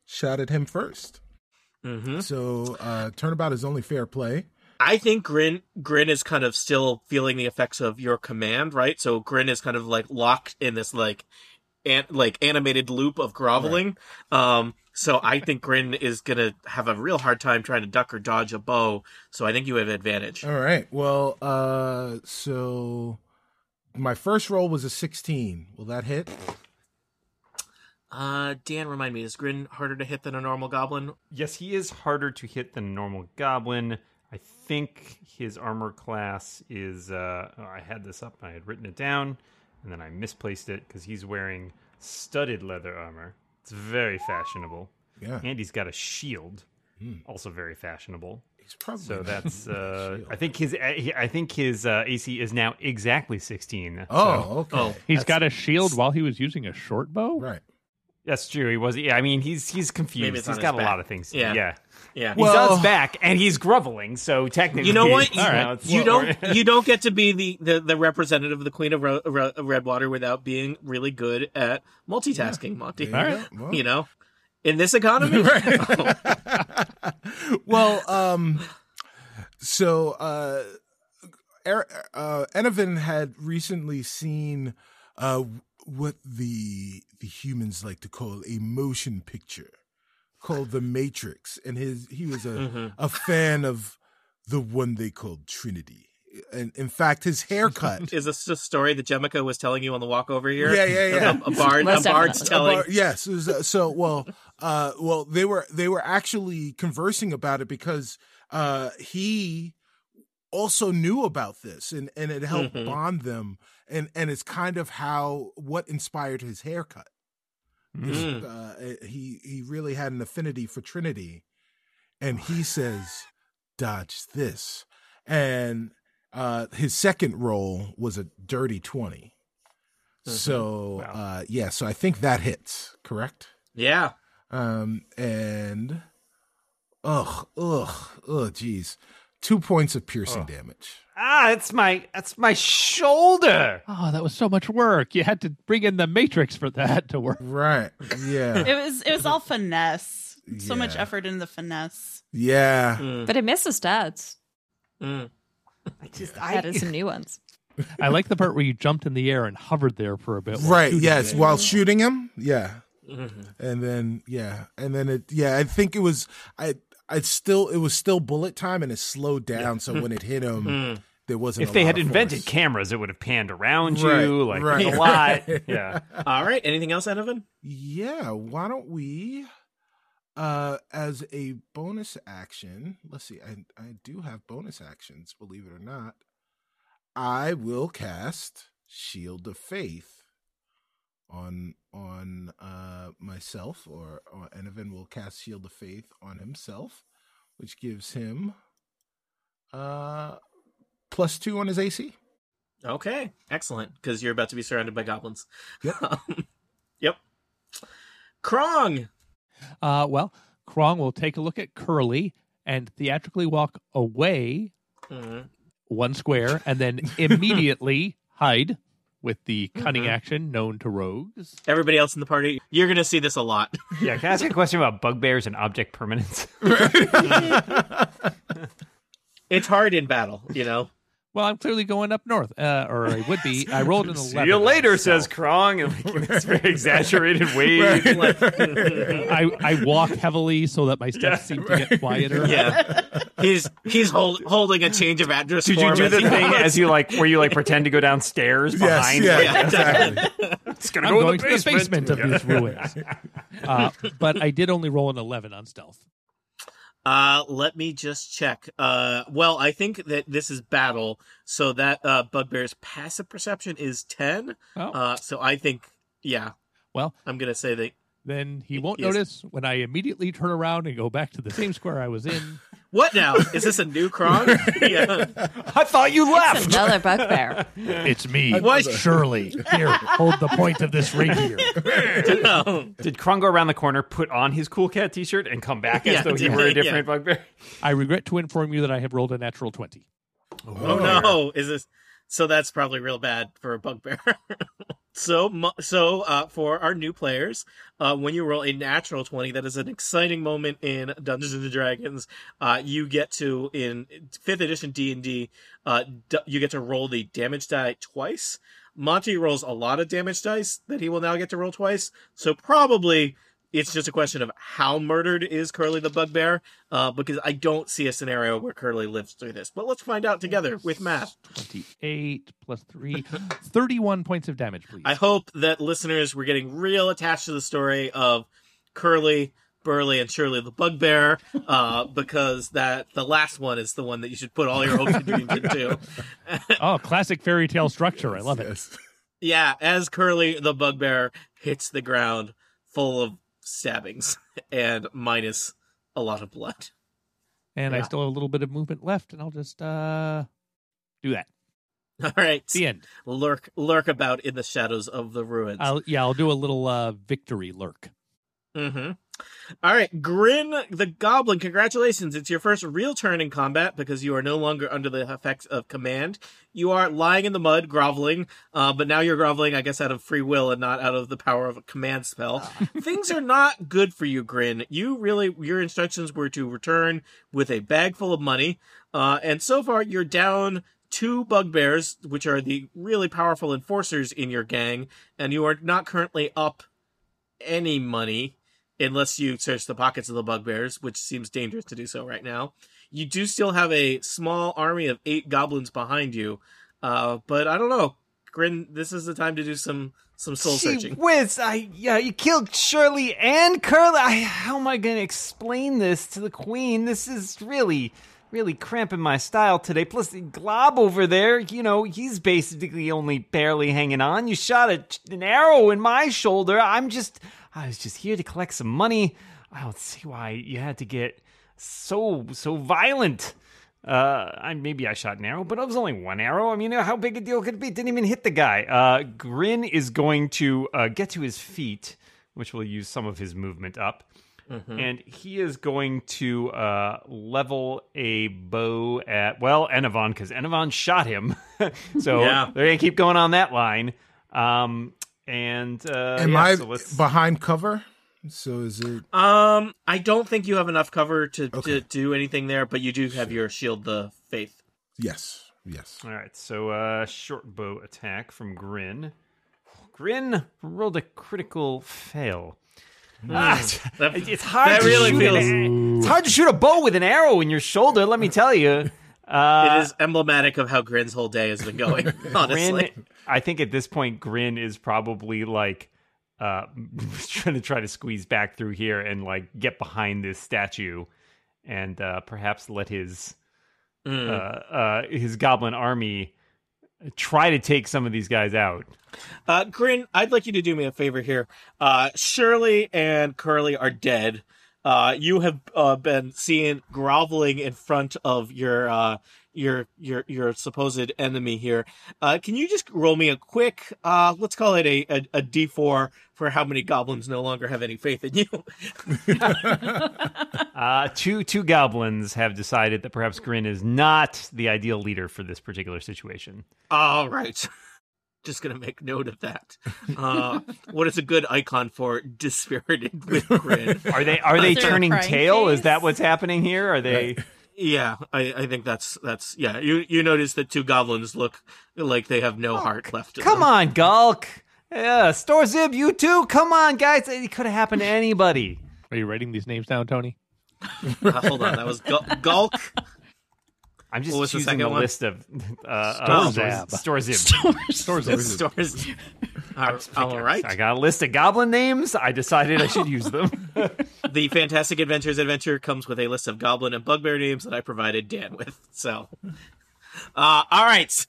shot at him first. Mm-hmm. So, uh, turnabout is only fair play. I think Grin Grin is kind of still feeling the effects of your command, right? So Grin is kind of like locked in this like an, like animated loop of groveling. Um so I think Grin is gonna have a real hard time trying to duck or dodge a bow. So I think you have advantage. All right. Well, uh, so my first roll was a 16. Will that hit? Uh Dan, remind me, is Grin harder to hit than a normal goblin? Yes, he is harder to hit than a normal goblin. I think his armor class is. Uh, oh, I had this up. I had written it down, and then I misplaced it because he's wearing studded leather armor. It's very fashionable, Yeah. and he's got a shield, also very fashionable. He's probably So that's. Uh, I think his. I think his uh, AC is now exactly sixteen. Oh, okay. Oh. He's got a shield while he was using a short bow. Right. That's true. He was. Yeah, I mean, he's he's confused. He's got his a lot of things. Yeah. yeah. Yeah. He's Well- on his back and he's groveling, so technically, You know what? you right. it's- You don't you don't get to be the, the, the representative of the Queen of Ro- Ro- Redwater without being really good at multitasking, Monty. There you. Well, You know, in this economy, Right. well, um, so uh, Er- uh, Enevan had recently seen uh, what the the humans like to call a motion picture called The Matrix, and his he was a Mm-hmm. a fan of the one they called Trinity. And in fact, his haircut. is this a story that Jemica was telling you on the walk over here? Yeah, yeah, yeah. A, a bard, a bard's definitely. telling. About- yes. it was, uh, so well, uh, well, they were they were actually conversing about it because uh, he also knew about this and and it helped Mhm. bond them and and it's kind of how what inspired his haircut. His, Mm. uh, he he really had an affinity for Trinity, and he says, "Dodge this," and uh, his second role was a dirty 20 So Wow. uh, yeah, so I think that hits, correct? Yeah. Um, and ugh, ugh, ugh, geez, two points of piercing damage. Ah, it's my that's my shoulder. Oh, that was so much work. You had to bring in the Matrix for that to work. Right? Yeah, It was it was all finesse. So much effort in the finesse. yeah. Mm. But it misses stats. Mm. I just I Added some new ones. I like the part where you jumped in the air and hovered there for a bit. Right. Yes, it. while shooting him. Yeah. Mhm. and then yeah and then it yeah i think it was i i still it was still bullet time and it slowed down so when it hit him Mm. there wasn't if a they lot had of invented force. cameras, it would have panned around you like right. a lot. Yeah. All right. Anything else, Enevan? yeah why don't we uh as a bonus action let's see i i do have bonus actions believe it or not i will cast shield of faith on on uh, myself, or, or Enovin will cast Shield of Faith on himself, which gives him uh, plus two on his AC. Okay, excellent. Because you're about to be surrounded by goblins. Yep. Um, yep. Krong. Uh, well, Krong will take a look at Curly and theatrically walk away Mhm. one square and then immediately hide with the cunning Mhm. action known to rogues. Everybody else in the party, you're going to see this a lot. Yeah, can I ask a question about bugbears and object permanence? it's hard in battle, you know. Well, I'm clearly going up north, uh, or I would be. I rolled an 11. See you later, so says Krong, and like, in this very exaggerated way. I, I walk heavily so that my steps seem to get quieter. Yeah, he's he's hold, holding a change of address. Did you do as the thing walks. as you like, where you like pretend to go downstairs Yes, behind? yeah, Yeah, exactly. It's gonna I'm go going in to the the basement of these ruins. Uh, but I did only roll an 11 on stealth. Uh, let me just check. Uh, well, I think that this is battle, so that uh, bugbear's passive perception is ten. Oh. Uh, so I think, yeah, Well, I'm gonna say that. Then he won't Yes. notice when I immediately turn around and go back to the same square I was in. What now? Is this a new Krong? yeah. I thought you left. Another bugbear. It's me, What? Shirley. Here, hold the point of this rapier. No. Did Krong go around the corner, put on his cool cat T-shirt, and come back as Yeah, though he were a yeah. different bugbear? I regret to inform you that I have rolled a natural 20. Oh no! Is this? So that's probably real bad for a bugbear. so, so uh, for our new players, uh, when you roll a natural twenty, that is an exciting moment in Dungeons and Dragons. Uh, you get to in fifth edition D and D, uh, you get to roll the damage die twice. Monty rolls a lot of damage dice that he will now get to roll twice. So probably it's just a question of how murdered is Curly the Bugbear, uh, because I don't see a scenario where Curly lives through this. But let's find out together with math. 28 plus 3, 31 points of damage, please. I hope that listeners were getting real attached to the story of Curly, Burley, and Shirley the Bugbear, uh, because that the last one is the one that you should put all your hopes and dreams into. oh, classic fairy tale structure. I love it. Yes. Yeah, as Curly the Bugbear hits the ground full of stabbings and minus a lot of blood. And I still have a little bit of movement left, and I'll just uh, do that. All right, The end. lurk lurk about in the shadows of the ruins. I'll, yeah, I'll do a little uh, victory lurk. Mm-hmm. All right, Grin the Goblin. Congratulations! It's your first real turn in combat because you are no longer under the effects of command. You are lying in the mud, groveling, uh, but now you're groveling, I guess, out of free will and not out of the power of a command spell. Things are not good for you, Grin. You really, your instructions were to return with a bag full of money, uh, and so far you're down two bugbears, which are the really powerful enforcers in your gang, and you are not currently up any money unless you search the pockets of the bugbears, which seems dangerous to do so right now. You do still have a small army of eight goblins behind you, uh, but I don't know. Grin, this is the time to do some some soul Gee searching. whiz, I yeah, you killed Shirley and Curly. I, how am I going to explain this to the queen? This is really, really cramping my style today. Plus, the Glob over there, you know, he's basically only barely hanging on. You shot a, an arrow in my shoulder. I'm just, I was just here to collect some money. I don't see why you had to get so so violent. Uh, I maybe I shot an arrow, but it was only one arrow. I mean, how big a deal could it be? Didn't even hit the guy. Uh, Grin is going to uh, get to his feet, which will use some of his movement up, and he is going to uh, level a bow at well Enavon because Enavon shot him. so Yeah. they're gonna keep going on that line. Um, and uh, Am yeah, I so let's- behind cover? So is it? Um, I don't think you have enough cover to, Okay. to do anything there, but you do have your shield the faith. Yes. Yes. All right, so uh, short bow attack from Grin. Grin rolled a critical fail. Ah, That- it's hard. that to really shoot feels- an- it's hard to shoot a bow with an arrow in your shoulder. Let me tell you. Uh, it is emblematic of how Grin's whole day has been going. honestly, Grin, I think at this point, Grin is probably like uh, trying to try to squeeze back through here and like get behind this statue, and uh, perhaps let his Mm. uh, uh, his goblin army try to take some of these guys out. Uh, Grin, I'd like you to do me a favor here. Uh, Shirley and Curly are dead. Uh, you have uh, been seen groveling in front of your uh, your your your supposed enemy here. Uh, can you just roll me a quick, uh, let's call it a, a, a d4 for how many goblins no longer have any faith in you? Uh, two two goblins have decided that perhaps Grin is not the ideal leader for this particular situation. All right. Just gonna make note of that. Uh, what is a good icon for dispirited with Grin? Are they are they Is there a turning crying tail? Is that what's happening here? Are they? Yeah, I, I think that's that's yeah. You you notice that two goblins look like they have no heart left. in Come them. on, Gulk. Yeah, Store Zib, you too. Come on, guys. It could have happened to anybody. Are you writing these names down, Tony? Uh, hold on, that was Gul- Gulk. I'm just What was the the list of uh, Storzab. Store Zib. Stores. All- all right. I got a list of goblin names. I decided I should use them. The Fantastic Adventures adventure comes with a list of goblin and bugbear names that I provided Dan with. So, uh, all right.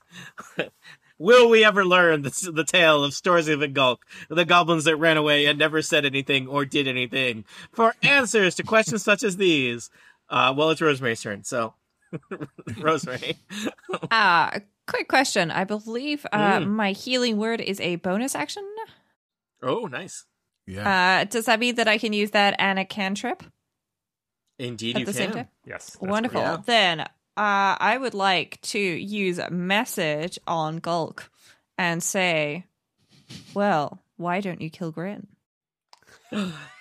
Will we ever learn the, the tale of Storziv and Gulk, the goblins that ran away and never said anything or did anything? For answers to questions such as these, uh, well, it's Rosemary's turn. So, Rosemary. Uh, quick question. I believe uh, Mm. my healing word is a bonus action. Oh, nice. Yeah. Uh, does that mean that I can use that and a cantrip Indeed, at you the can. same time? yes. Wonderful. Yeah. Then uh, I would like to use a message on Gulk and say, well, why don't you kill Grin?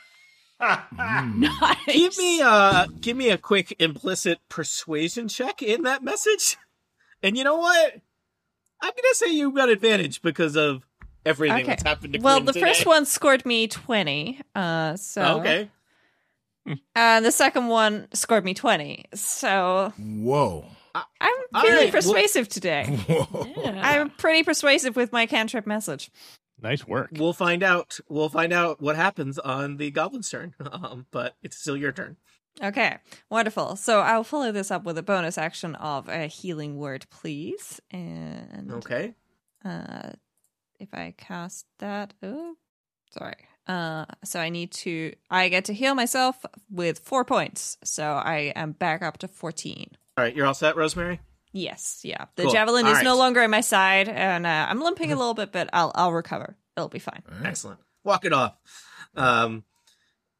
Nice. Give me uh give me a quick implicit persuasion check in that message. And you know what? I'm gonna say you got advantage because of everything Okay. that's happened to Well, Grin the today. first one scored me 20. Uh, so. Okay. And the second one scored me 20. So Whoa. I'm All feeling right, well- persuasive today. Yeah. I'm pretty persuasive with my cantrip message. Nice work. We'll find out. We'll find out what happens on the goblin's turn. Um, but it's still your turn. Okay, wonderful. So I'll follow this up with a bonus action of a healing word, please. And Okay. uh, if I cast that, oh, sorry. Uh, so I need to. I get to heal myself with four points. So I am back up to fourteen. All right, you're all set, Rosemary? Yes, yeah. The Cool. javelin All is no longer at my side, and uh, I'm limping a little bit, but I'll I'll recover. It'll be fine. Excellent. Walk it off. Um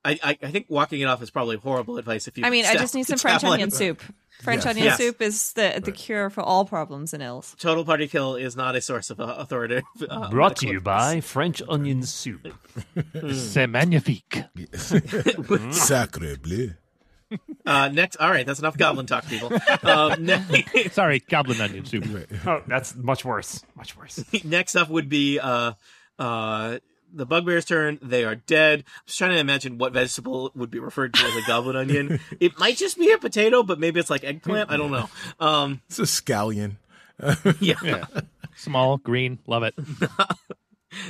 I, I, I think walking it off is probably horrible advice if you I mean, I just need some French javelin. onion soup. French Yes. onion Yes. soup is the the cure for all problems and ills. Total party kill is not a source of uh, authoritative. Uh, Brought to you by French Onion Soup. C'est magnifique. Sacre bleu. Uh, next, all right, that's enough goblin talk, people. Um, ne- Sorry, goblin onion soup. Oh, that's much worse. Much worse. next up would be uh, uh, the bugbear's turn. They are dead. I'm just trying to imagine what vegetable would be referred to as a goblin onion. It might just be a potato, but maybe it's like eggplant. I don't know. Um, It's a scallion. yeah. Yeah. Small, green, love it.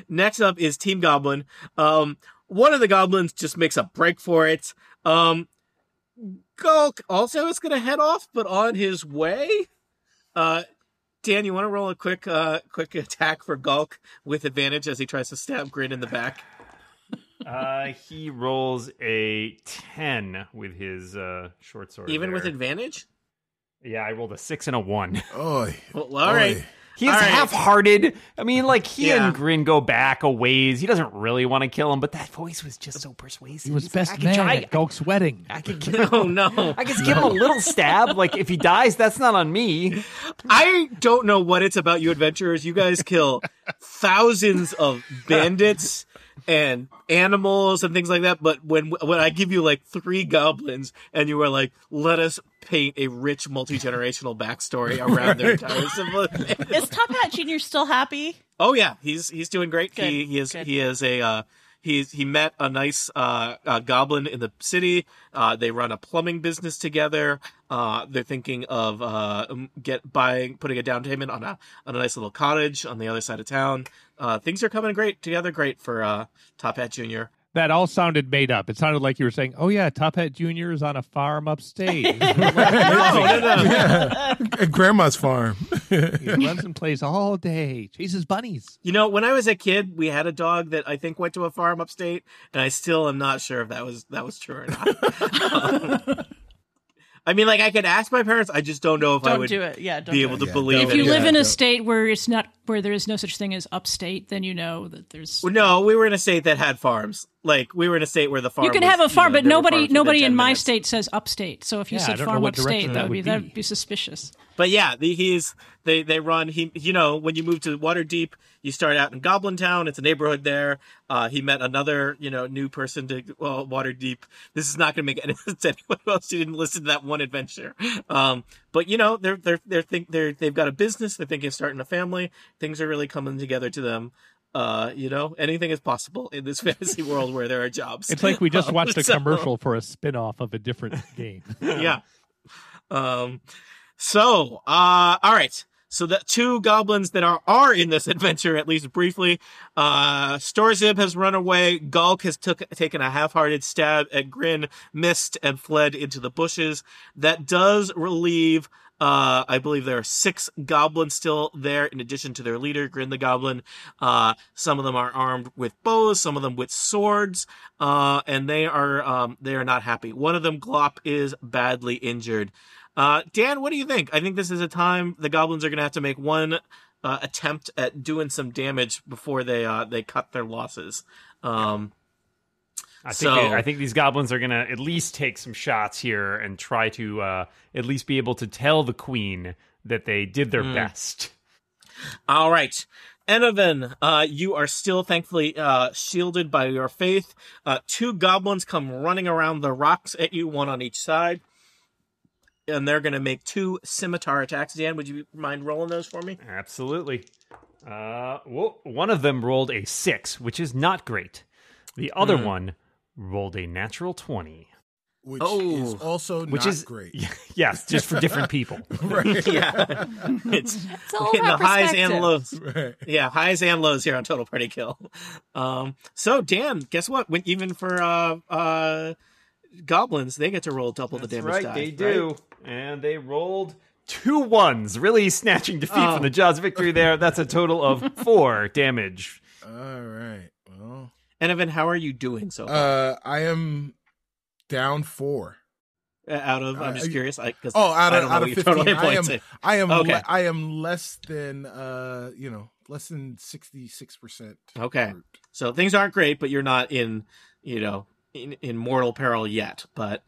Next up is Team Goblin. Um, one of the goblins just makes a break for it. Um, Gulk also is going to head off, but on his way. Uh, Dan, you want to roll a quick, uh, quick attack for Gulk with advantage as he tries to stab Grin in the back? Uh, he rolls a 10 with his uh, short sword. Even with advantage? Yeah, I rolled a 6 and a 1. Oy. Well, all right. Oy. He's All right. half-hearted. I mean, like he Yeah. and Grin go back a ways. He doesn't really want to kill him, but that voice was just so persuasive. He was He's I best could man try- at Gulk's wedding. I could give him, Oh, no. I could give him a little stab. Like if he dies, that's not on me. I don't know what it's about you adventurers. You guys kill thousands of bandits and animals and things like that. But when when I give you like three goblins and you are like, let us paint a rich multi generational backstory around their entire civilization. Is Top Hat Junior still happy? Oh yeah, he's he's doing great. Good, He he is good. he is a uh, he's he met a nice uh, uh, goblin in the city. Uh, they run a plumbing business together. Uh, they're thinking of uh, get buying putting a down payment on a on a nice little cottage on the other side of town. Uh, things are coming great together. Great for uh, Top Hat Junior. That all sounded made up. It sounded like you were saying, "Oh yeah, Top Hat Junior is on a farm upstate. no, no, no. yeah. At grandma's farm. he runs and plays all day, chases bunnies." You know, when I was a kid, we had a dog that I think went to a farm upstate, and I still am not sure if that was that was true or not. I mean, like I could ask my parents. I just don't know if I Don't would do it. Yeah, don't be able to Yeah, believe don't- it. If you Yeah, live in a don't. state where it's not where there is no such thing as upstate, then you know that there's. Well, no, we were in a state that had farms. Like we were in a state where the farm. You can was, have a farm, know, but nobody nobody 10 in my minutes. state says upstate. So if you Yeah, said farm upstate, that that would be would that'd be. be suspicious. But yeah, the, he's they they run. He you know when you move to Waterdeep, you start out in Goblin Town. It's a neighborhood there. Uh, he met another you know new person to well Waterdeep. This is not going to make any sense to anyone else who didn't listen to that one adventure. Um, but you know they're they're they're think they're they've got a business. They're thinking of starting a family. Things are really coming together to them. Uh, you know, anything is possible in this fantasy world where there are jobs. It's like we just watched a so- commercial for a spin-off of a different game. yeah. Um. So, uh, all right. So the two goblins that are are in this adventure, at least briefly, uh, Storzib has run away. Gulk has took taken a half-hearted stab at Grin, missed, and fled into the bushes. That does relieve. Uh, I believe there are six goblins still there, in addition to their leader, Grin the Goblin. Uh, some of them are armed with bows, some of them with swords, uh, and they are um, they are not happy. One of them, Glop, is badly injured. Uh, Dan, what do you think? I think this is a time the goblins are going to have to make one uh, attempt at doing some damage before they uh, they cut their losses. Um, I think So- they- I think these goblins are gonna at least take some shots here and try to uh, at least be able to tell the queen that they did their Hmm. best. All right. Enovan, uh, you are still thankfully uh, shielded by your faith. Uh, two goblins come running around the rocks at you, one on each side. And they're going to make two scimitar attacks. Dan, would you mind rolling those for me? Absolutely. Uh, well, one of them rolled a six, which is not great. The other Hmm. one rolled a natural twenty, Which Oh. is also which not is great. yes, just for different people. right. yeah. It's It's all hitting the highs and lows. Right. Yeah, highs and lows here on Total Party Kill. Um, so Dan, guess what? When, even for uh, uh, goblins, they get to roll double the damage right, die. they do, and they rolled two ones, really snatching defeat Oh. from the Jaws of victory. There, that's a total of four damage. All right. Well, And Evan, how are you doing so far? uh, I am down four. Uh, out of, I'm uh, just curious. I, cause Oh, out I of don't know out what of your fifteen, total I am points. I am Okay. le- I am less than uh you know less than sixty six percent. Okay. So things aren't great, but you're not in, you know, in, in mortal peril yet. But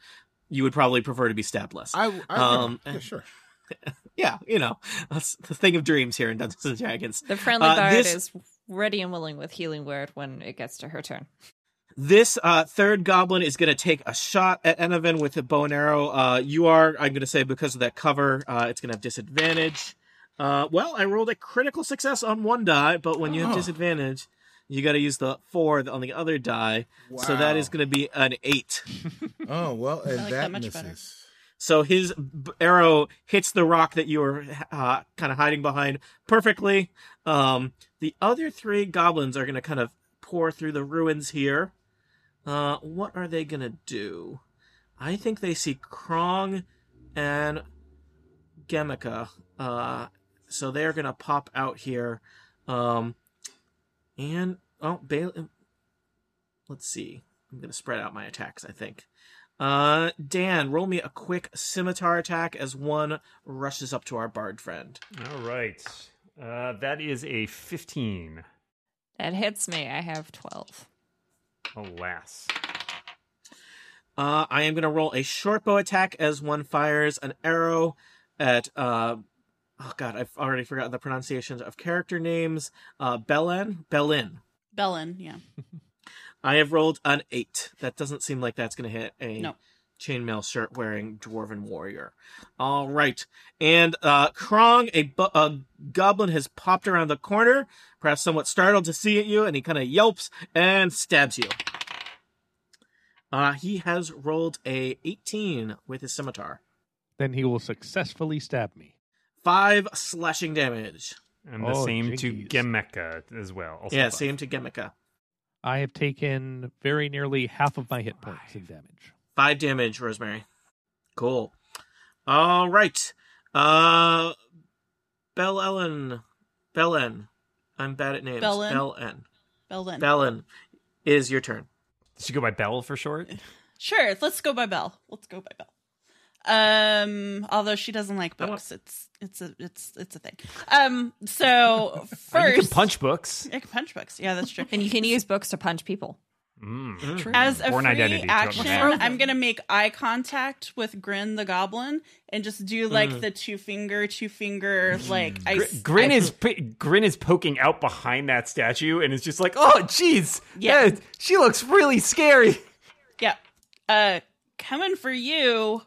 you would probably prefer to be stabbed less. I, I Um, yeah, sure. yeah, you know, that's the thing of dreams here in Dungeons and Dragons. The friendly Uh, bard this- is ready and willing with healing word when it gets to her turn. This uh, third goblin is going to take a shot at Enoven with a bow and arrow. Uh, you are, I'm going to say, because of that cover, uh, it's going to have disadvantage. Uh, well, I rolled a critical success on one die, but when you have Oh. disadvantage, you got to use the four on the other die. So that is going to be an eight. Oh well, and like that, that much better. So his arrow hits the rock that you were uh, kind of hiding behind perfectly. Um, the other three goblins are going to kind of pour through the ruins here. Uh, what are they going to do? I think they see Krong and Jemica. Uh, so they're going to pop out here. Um, and, oh, Bail- let's see. I'm going to spread out my attacks, I think. Uh, Dan, roll me a quick scimitar attack as one rushes up to our bard friend. All right, uh, that is a fifteen. That hits me. I have 12. Alas, Uh, I am going to roll a short bow attack as one fires an arrow at, uh, oh god, I've already forgotten the pronunciations of character names. Uh, Belen? Belin. Bellin, yeah. I have rolled an eight. That doesn't seem like that's going to hit a No. chainmail shirt wearing dwarven warrior. All right. And uh, Krong, a, bu- a goblin, has popped around the corner, perhaps somewhat startled to see at you, and he kind of yelps and stabs you. Uh, he has rolled a 18 with his scimitar. Then he will successfully stab me. Five slashing damage. and the Oh, same jinkies. to Jemica as well. Also yeah, five. same to Jemica. I have taken very nearly half of my hit points in damage. Five damage, Rosemary. Cool. All right. Uh, Bell Ellen. Bellen. I'm bad at names. Bellen? Bellen. Bellin. Bellen. Is your turn. Does she go by Bell for short? Sure, let's go by Bell. Let's go by Bell. Um, although she doesn't like books, it's it's a it's it's a thing. Um, so first, You first, can punch books. I can punch books. Yeah, that's true. And you can use books to punch people. Mm. As a Born free identity action. I'm gonna make eye contact with Grin the Goblin and just do like the two finger, two finger, like I. Gr- Grin I- is p- Grin is poking out behind that statue and is just like, oh, jeez, Yeah. yeah, she looks really scary. Yeah. Uh coming for you,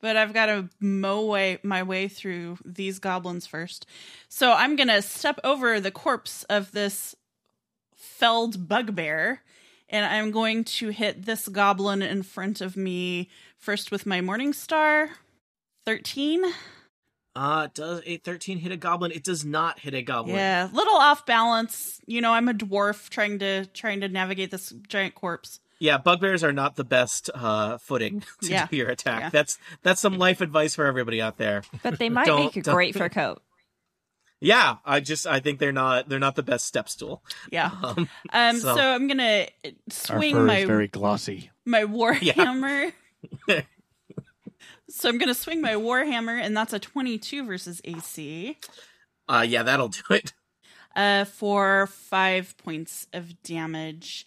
but I've got to mow way my way through these goblins first. So I'm going to step over the corpse of this felled bugbear and I'm going to hit this goblin in front of me first with my morning star. 13. Uh, does a 13 hit a goblin? It does not hit a goblin. Yeah, little off balance. You know, I'm a dwarf trying to trying to navigate this giant corpse. Yeah, bugbears are not the best uh, footing to Yeah. do your attack. Yeah. That's that's some life advice for everybody out there. But they might Don't- make a great fur coat. Yeah, I just I think they're not they're not the best step stool. Yeah. Um, Um So- so, I'm going to swing my very glossy. my warhammer. Yeah. so I'm going to swing my warhammer and that's a 22 versus AC uh, yeah, that'll do it. uh for 5 points of damage.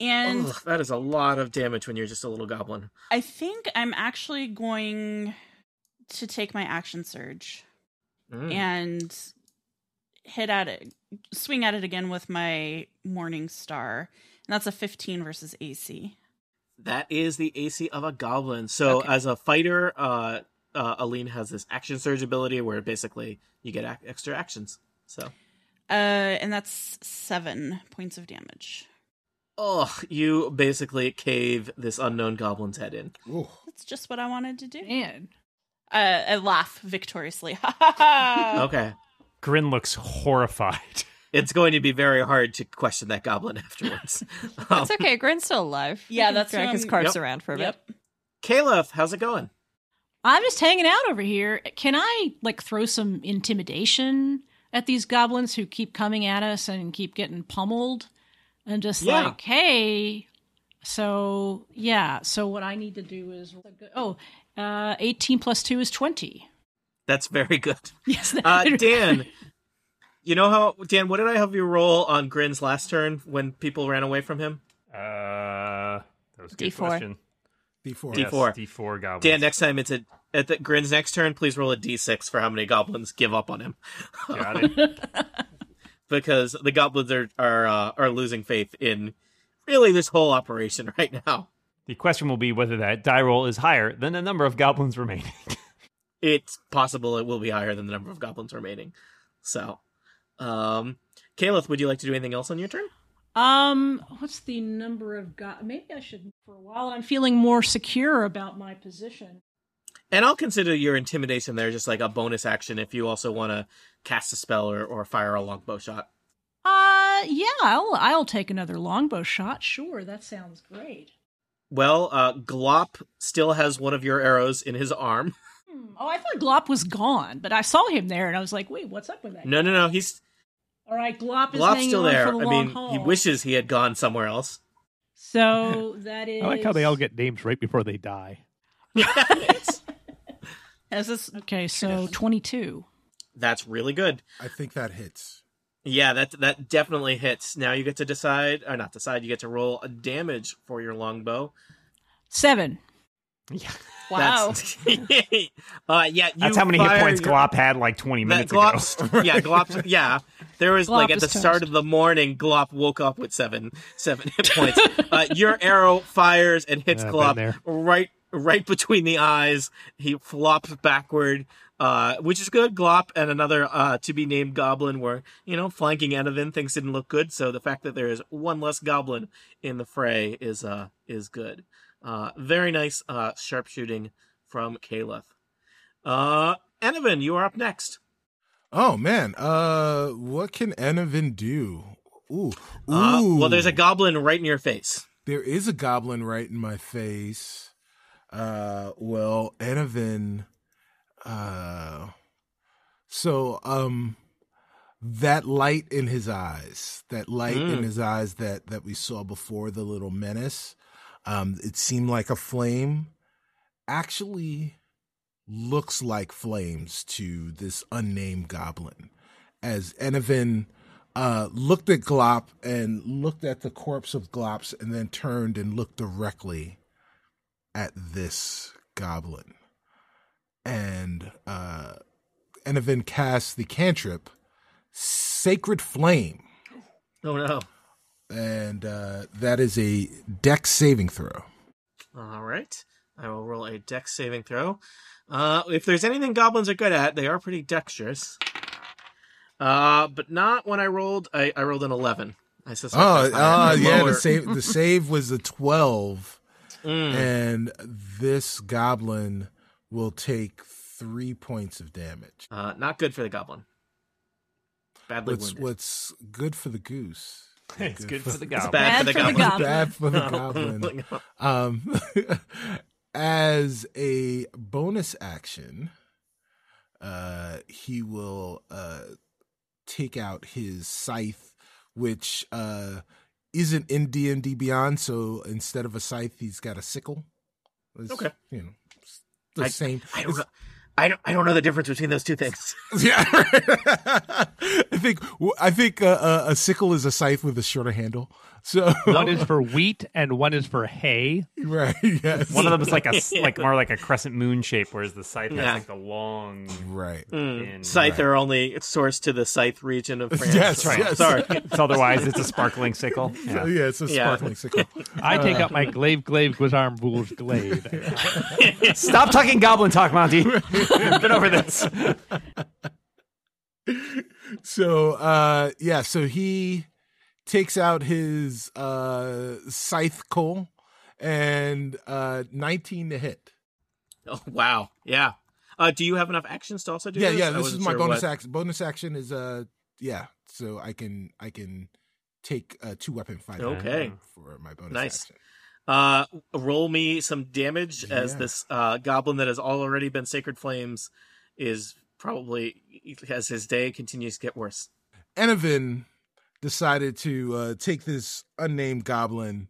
And Ugh, that is a lot of damage when you're just a little goblin. I think I'm actually going to take my action surge. Mm. and hit at it, swing at it again with my Morning Star. And that's a 15 versus AC. That is the AC of a goblin. So Okay. as a fighter, uh, uh, Aline has this action surge ability where basically you get ac- extra actions. So, Uh, and that's seven points of damage. Oh, you basically cave this unknown goblin's head in. Ooh. That's just what I wanted to do. Man. Uh, I laugh victoriously. Okay, Grin looks horrified. it's going to be very hard to question that goblin afterwards. um, It's okay. Grin's still alive. Yeah, You that's drag what his I'm- Yep. around for a bit. Yep. Caleb, how's it going? I'm just hanging out over here. Can I like throw some intimidation at these goblins who keep coming at us and keep getting pummeled? And just Yeah. like, hey, so yeah, so what I need to do is oh, uh 18 plus 2 is 20. That's very good. Yes. Uh, Dan, you know how Dan? What did I have you roll on Grin's last turn when people ran away from him? Uh, that was a good D4. question. D4. D- D4. D4 goblins. Dan, next time it's a at the Grin's next turn, please roll a d6 for how many goblins give up on him, Got it. because the goblins are are uh, are losing faith in really this whole operation right now. The question will be whether that die roll is higher than the number of goblins remaining. It's possible it will be higher than the number of goblins remaining. So, um, Caleb, would you like to do anything else on your turn? Um, what's the number of god? Maybe I should for a while. I'm feeling more secure about my position. And I'll consider your intimidation there just like a bonus action if you also want to cast a spell or, or fire a longbow shot. Uh, yeah, I'll I'll take another longbow shot. Sure, that sounds great. Well, uh, Glop still has one of your arrows in his arm. Hmm. Oh, I thought Glop was gone, but I saw him there, and I was like, "Wait, what's up with that?" No, no, no. He's All right, Glop is Glop's still there. for the I long mean, haul. he wishes he had gone somewhere else. So that is. I like how they all get names right before they die. Is this Okay, so twenty-two. That's really good. I think that hits. Yeah, that that definitely hits. Now you get to decide, or not decide. You get to roll a damage for your longbow. Seven. yeah. wow? That's, uh, yeah, you That's how many hit points your- Glop had like 20 That minutes ago. Yeah, Glop. Yeah, there was Glop like at the is start of the morning, Glop woke up with seven seven hit points. uh, your arrow fires and hits Yeah, Glop right right between the eyes. He flops backward, uh, which is good. Glop and another uh, to be named goblin were you know flanking Anavan. Things didn't look good, so the fact that there is one less goblin in the fray is uh is good. Uh, very nice uh, sharpshooting from Caleb. Uh, Anavan, you are up next. Oh man, uh, what can Enavin do? Ooh, ooh. Well, there's a goblin right in your face. There is a goblin right in my face. Uh, well, Enovin. Uh, so um, that light in his eyes, that light in his eyes that that we saw before the little menace, um, it seemed like a flame. Actually, looks like flames to this unnamed goblin. As Enovin uh, looked at Glop and looked at the corpse of Glops and then turned and looked directly at this goblin. And uh, Enovin cast the cantrip Sacred Flame. Oh no! And uh, that is a dex saving throw. All right, I will roll a dex saving throw. Uh, if there's anything goblins are good at, they are pretty dexterous. Uh, but not when I rolled. I, I rolled an eleven. I suspect. Oh, uh, yeah, the save, the save was a 12. Mm. And this goblin will take three points of damage. Uh, not good for the goblin. Badly What's wounded. what's good for the goose? It's good for the It's goblin. bad, for the Bad for the goblin. Bad for the goblin. Um, as a bonus action, uh, he will uh, take out his scythe, which uh, isn't in D and D Beyond. So instead of a scythe, he's got a sickle. It's, Okay. you know the I- same. I don't know. I don't. I don't know the difference between those two things. Yeah, I think I think uh, uh, a sickle is a scythe with a shorter handle. So One is for wheat and one is for hay. right, yes, One of them is like a like more like a crescent moon shape, whereas the scythe Yeah. has like the long. right. pin. Scythe are only sourced to the Scythe region of France. Yes, So- yes. Sorry. So otherwise, it's a sparkling sickle. So, Yeah. yeah, it's a Yeah. sparkling sickle. I take out my glaive, glaive, guisarm, vools, glaive. Stop talking goblin talk, Monty. We've been over this. so uh yeah so he takes out his uh scythe coal and uh 19 to hit Oh wow. Yeah. Uh, do you have enough actions to also do yeah this? yeah this is my sure bonus what- action bonus action is uh yeah so i can i can take uh two weapon fight Okay. for my bonus Nice. action Uh, roll me some damage as this uh, goblin that has already been sacred flames is probably as his day continues to get worse. Enovin decided to uh take this unnamed goblin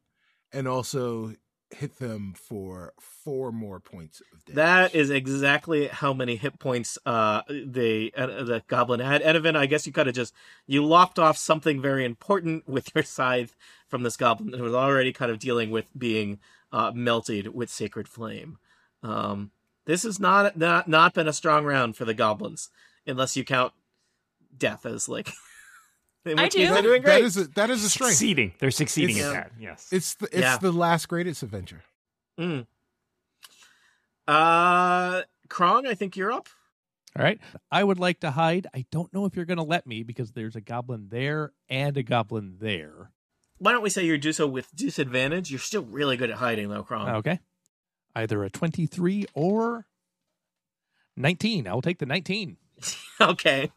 and also hit them for four more points of damage That is exactly how many hit points uh the uh, the goblin had. Enovin, I guess you could have just you lopped off something very important with your scythe from this goblin that was already kind of dealing with being uh, melted with sacred flame. Um, this has not not not been a strong round for the goblins, unless you count death as like. in I do. They're doing great. is a, that is a strength Succeeding. They're succeeding It's- at that. Yes. It's the it's Yeah. the last greatest adventure. Mm. Uh, Krong, I think you're up. All right. I would like to hide. I don't know if you're going to let me because there's a goblin there and a goblin there. Why don't we say you do so with disadvantage? You're still really good at hiding, though, Krong. Okay. Either a 23 or 19. I will take the 19. okay.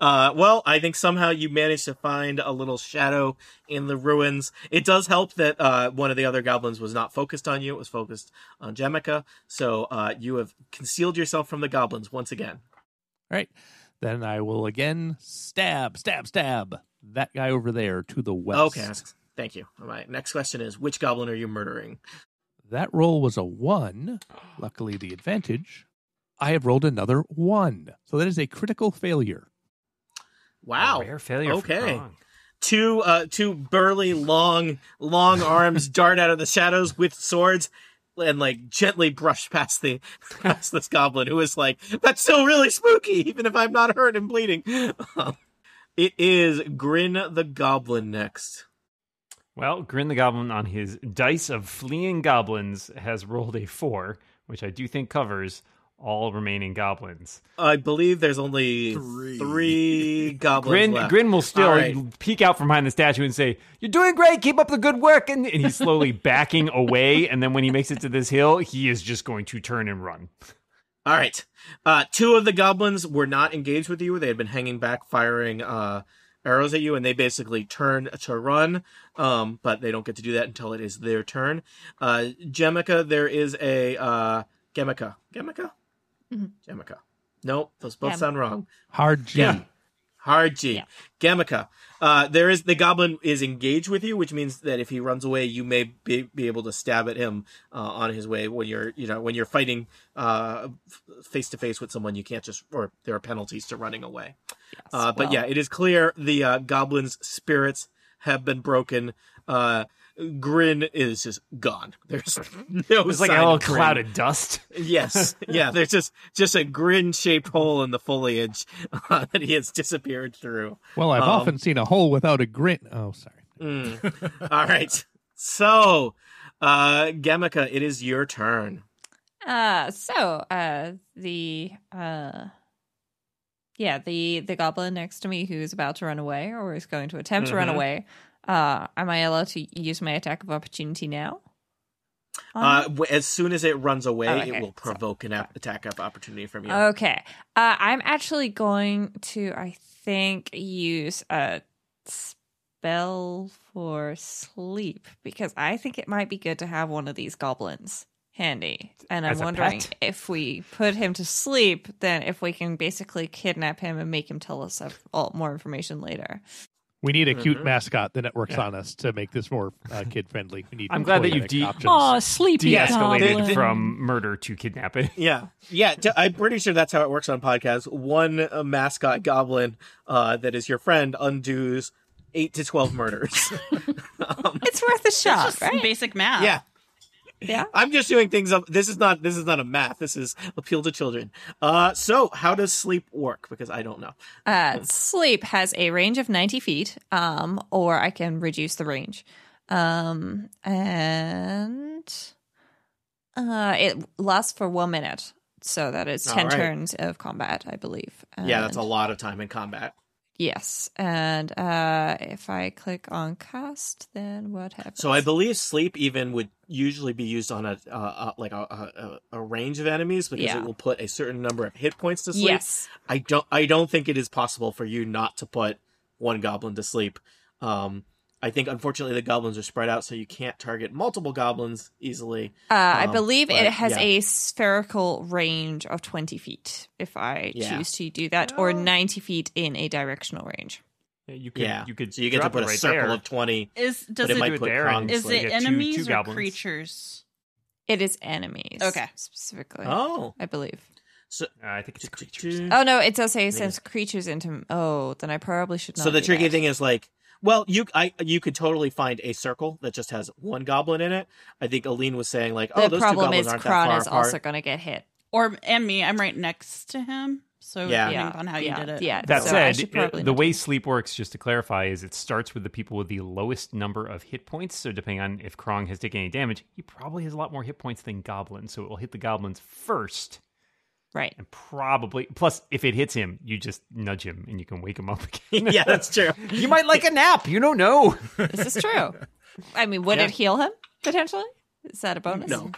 Uh, well, I think somehow you managed to find a little shadow in the ruins. It does help that uh, one of the other goblins was not focused on you; it was focused on Jemica. So uh, you have concealed yourself from the goblins once again. All right. Then I will again stab, stab, stab that guy over there to the west. Okay. Thank you. All right. Next question is: Which goblin are you murdering? That roll was a one. Luckily, the advantage. I have rolled another one. So that is a critical failure. Wow. A rare failure. Okay. Two uh two burly long long arms dart out of the shadows with swords and like gently brush past the past this goblin who is like that's still really spooky even if i'm not hurt and bleeding it is grin the goblin next Well, Grin the Goblin on his dice of fleeing goblins has rolled a four, which I do think covers all remaining goblins. i believe there's only Three. three goblins Grin, left. Grin will still All right. peek out from behind the statue and say, "You're doing great. Keep up the good work." And, and he's slowly backing away. And then when he makes it to this hill, he is just going to turn and run. All right. Uh, two of the goblins were not engaged with you. They had been hanging back, firing uh, arrows at you, and they basically turn to run, um, but they don't get to do that until it is their turn. Uh, Gemica, there is a uh, Gemica, Gemica, Gemica. Nope, those both Gem. sound wrong. Hard G. Yeah. Hard G. Yeah. Gemica. Uh, there is the goblin is engaged with you, which means that if he runs away, you may be, be able to stab at him uh, on his way when you're you know when you're fighting face to face with someone. You can't just or there are penalties to running away. uh, but yeah, it is clear the uh, goblin's spirits have been broken. Uh, Grin is just gone. There's no. It was like a little cloud of dust. Yes, yeah. There's just just a grin shaped hole in the foliage uh, that he has disappeared through. Well, I've Um, often seen a hole without a grin. Oh, sorry. Mm. All right. So, uh, Jemica, it is your turn. Uh so uh the uh yeah, the the goblin next to me who's about to run away or is going to attempt to run Mhm. away. Uh am I allowed to use my attack of opportunity now? Uh, as soon as it runs away, Oh, okay. it will provoke an ap- attack of opportunity from you. Okay. Uh, I'm actually going to, I think, use a spell for sleep because I think it might be good to have one of these goblins handy. And I'm wondering pet? if we put him to sleep, then if we can basically kidnap him and make him tell us more information later. We need a cute Mhm. mascot that works on us to make this more uh, kid friendly. We need. I'm glad that you've de- options. Oh, sleepy De-escalated goblin. from murder to kidnapping. Yeah, yeah. t- I'm pretty sure that's how it works on podcasts. One uh, mascot goblin uh, that is your friend undoes eight to twelve murders. um, It's worth a shot, Just right? basic math. yeah, Yeah. I'm just doing things up. This is not. This is not a math. This is appeal to children. Uh, so how does sleep work? Because I don't know. Uh, sleep has a range of 90 feet, um, or I can reduce the range. Um, and uh, it lasts for one minute. So that is 10 All right. turns of combat, I believe. Yeah, that's a lot of time in combat. Yes. And uh, if I click on cast, then what happens? So I believe sleep even would usually be used on a uh, uh, like a, a a range of enemies because Yeah. it will put a certain number of hit points to sleep. Yes. I don't I don't think it is possible for you not to put one goblin to sleep. Um, I think unfortunately the goblins are spread out, so you can't target multiple goblins easily. Uh, I Um, believe but, it has yeah. a spherical range of 20 feet if I Yeah. choose to do that, or 90 feet in a directional range. You could, yeah, you could. so you get to put a right circle there. of twenty. Is does it it, might do it put there Krong is it get two- enemies two or goblins. creatures? It is enemies. Okay. Specifically. Oh, I believe. so Uh, I think it's creatures. Oh no, it does say it sends creatures into. Oh, then I probably should not. So the do tricky that. thing is like, well, you I you could totally find a circle that just has one goblin in it. I think Aline was saying like, oh, the those two goblins is aren't that Krong far is apart. also going to get hit. Or and me, I'm right next to him. So Yeah. depending Yeah, upon how yeah, you did it. yeah. That So said, should the way sleep works, just to clarify, is it starts with the people with the lowest number of hit points. So depending on if Krong has taken any damage, he probably has a lot more hit points than goblins. So it will hit the goblins first, Right. and probably plus if it hits him, you just nudge him and you can wake him up again. yeah, that's true. you might like a nap. You don't know. This is true. I mean, would Yeah. it heal him potentially? Is that a bonus? No.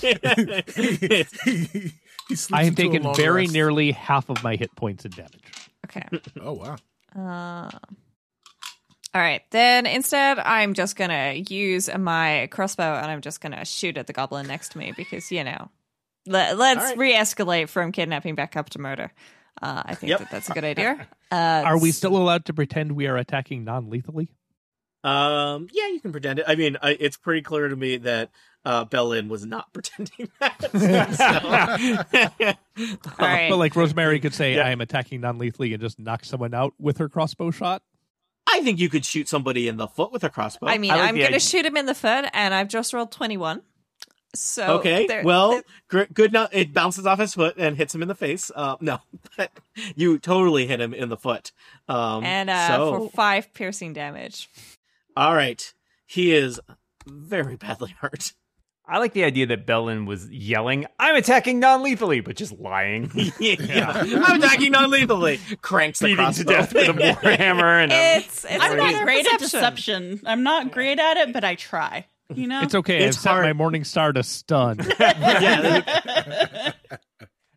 he, he sleeps I have into a taken very rest. nearly half of my hit points in damage. Okay. Oh wow. Uh, all right. Then instead, I'm just going to use my crossbow and I'm just going to shoot at the goblin next to me because, you know, let, let's All right. re escalate from kidnapping back up to murder. Uh, I think Yep. that that's a good idea. Uh, Are we still allowed to pretend we are attacking non-lethally? Um, yeah, you can pretend it. I mean, I, it's pretty clear to me that uh, Bellin was not pretending that. So- All right. But like Rosemary could say, Yeah. "I am attacking non-lethally" and just knock someone out with her crossbow shot. I think you could shoot somebody in the foot with a crossbow. I mean, I like I'm going to shoot him in the foot and I've just rolled 21. So okay, there- well, there- gr- good. Now it bounces off his foot and hits him in the face. Uh, no, but you totally hit him in the foot. Um, and uh, so, for five piercing damage. all right, he is very badly hurt. I like the idea that Bellin was yelling, "I'm attacking non-lethally," but just lying, yeah. I'm attacking non-lethally. Cranks the beating to death with a warhammer and a It's, it's I'm not great at deception. I'm not great at it, but I try. You know? It's okay. It's I've set hard. my morning star to stun. yeah,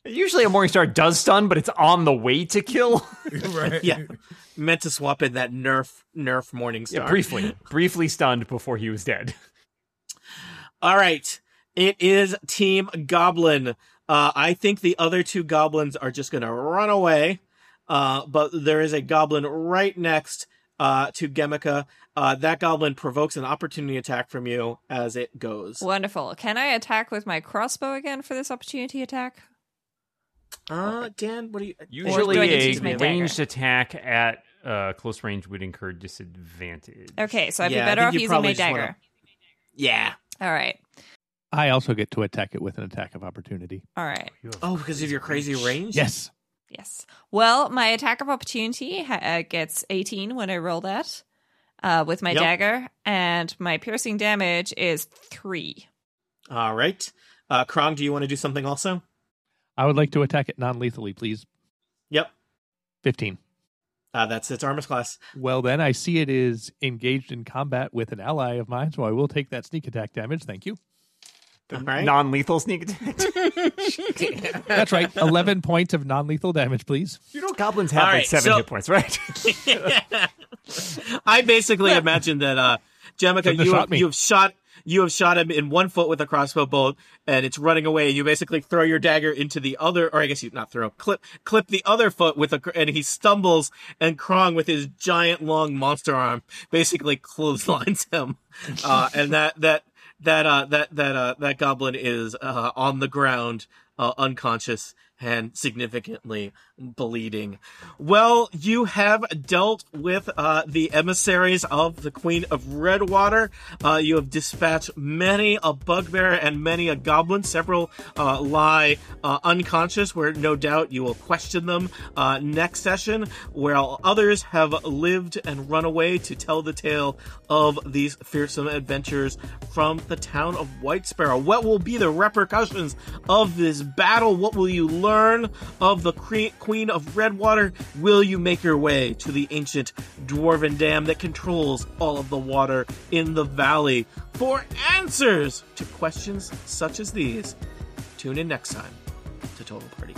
Usually, a morning star does stun, but it's on the way to kill. right. yeah. meant to swap in that Nerf Nerf Morningstar. Yeah, briefly, briefly stunned before he was dead. All right. It is Team Goblin. Uh, I think the other two goblins are just going to run away. Uh, but there is a goblin right next uh, to Jemica. Uh, that goblin provokes an opportunity attack from you as it goes. Wonderful. Can I attack with my crossbow again for this opportunity attack? Uh, Dan, what do you? Usually, do I need to a use my ranged attack at uh, close range would incur disadvantage. Okay, so I'd Yeah, be better off using probably my just wanna- dagger. Yeah. All right. I also get to attack it with an attack of opportunity. All right. Oh, because of your crazy range. Yes. Yes. Well, my attack of opportunity ha- uh, gets 18 when I roll that uh, with my Yep. dagger, and my piercing damage is three. All right. Uh, Krong, do you want to do something also? I would like to attack it non lethally, please. Yep. 15. Uh, that's its armor class. Well, then I see it is engaged in combat with an ally of mine, so I will take that sneak attack damage. Thank you. The All right. non-lethal sneak attack. That's right. 11 points of non lethal damage, please. you know, goblins have All like seven so- hit points, right? I basically imagine that uh Jemica, you shot have, you have shot you have shot him in one foot with a crossbow bolt and it's running away and you basically throw your dagger into the other or I guess you not throw clip clip the other foot with a and he stumbles and Krong with his giant long monster arm basically clotheslines him uh and that that that uh that that uh that goblin is uh on the ground uh unconscious and significantly bleeding. Well, you have dealt with uh, the emissaries of the Queen of Redwater. Uh, you have dispatched many a bugbear and many a goblin. Several uh, lie uh, unconscious, where no doubt you will question them uh, next session, while others have lived and run away to tell the tale of these fearsome adventures from the town of White Sparrow. What will be the repercussions of this battle? What will you learn of the Queen of Redwater? Will you make your way to the ancient dwarven dam that controls all of the water in the valley? For answers to questions such as these, tune in next time to Total Party.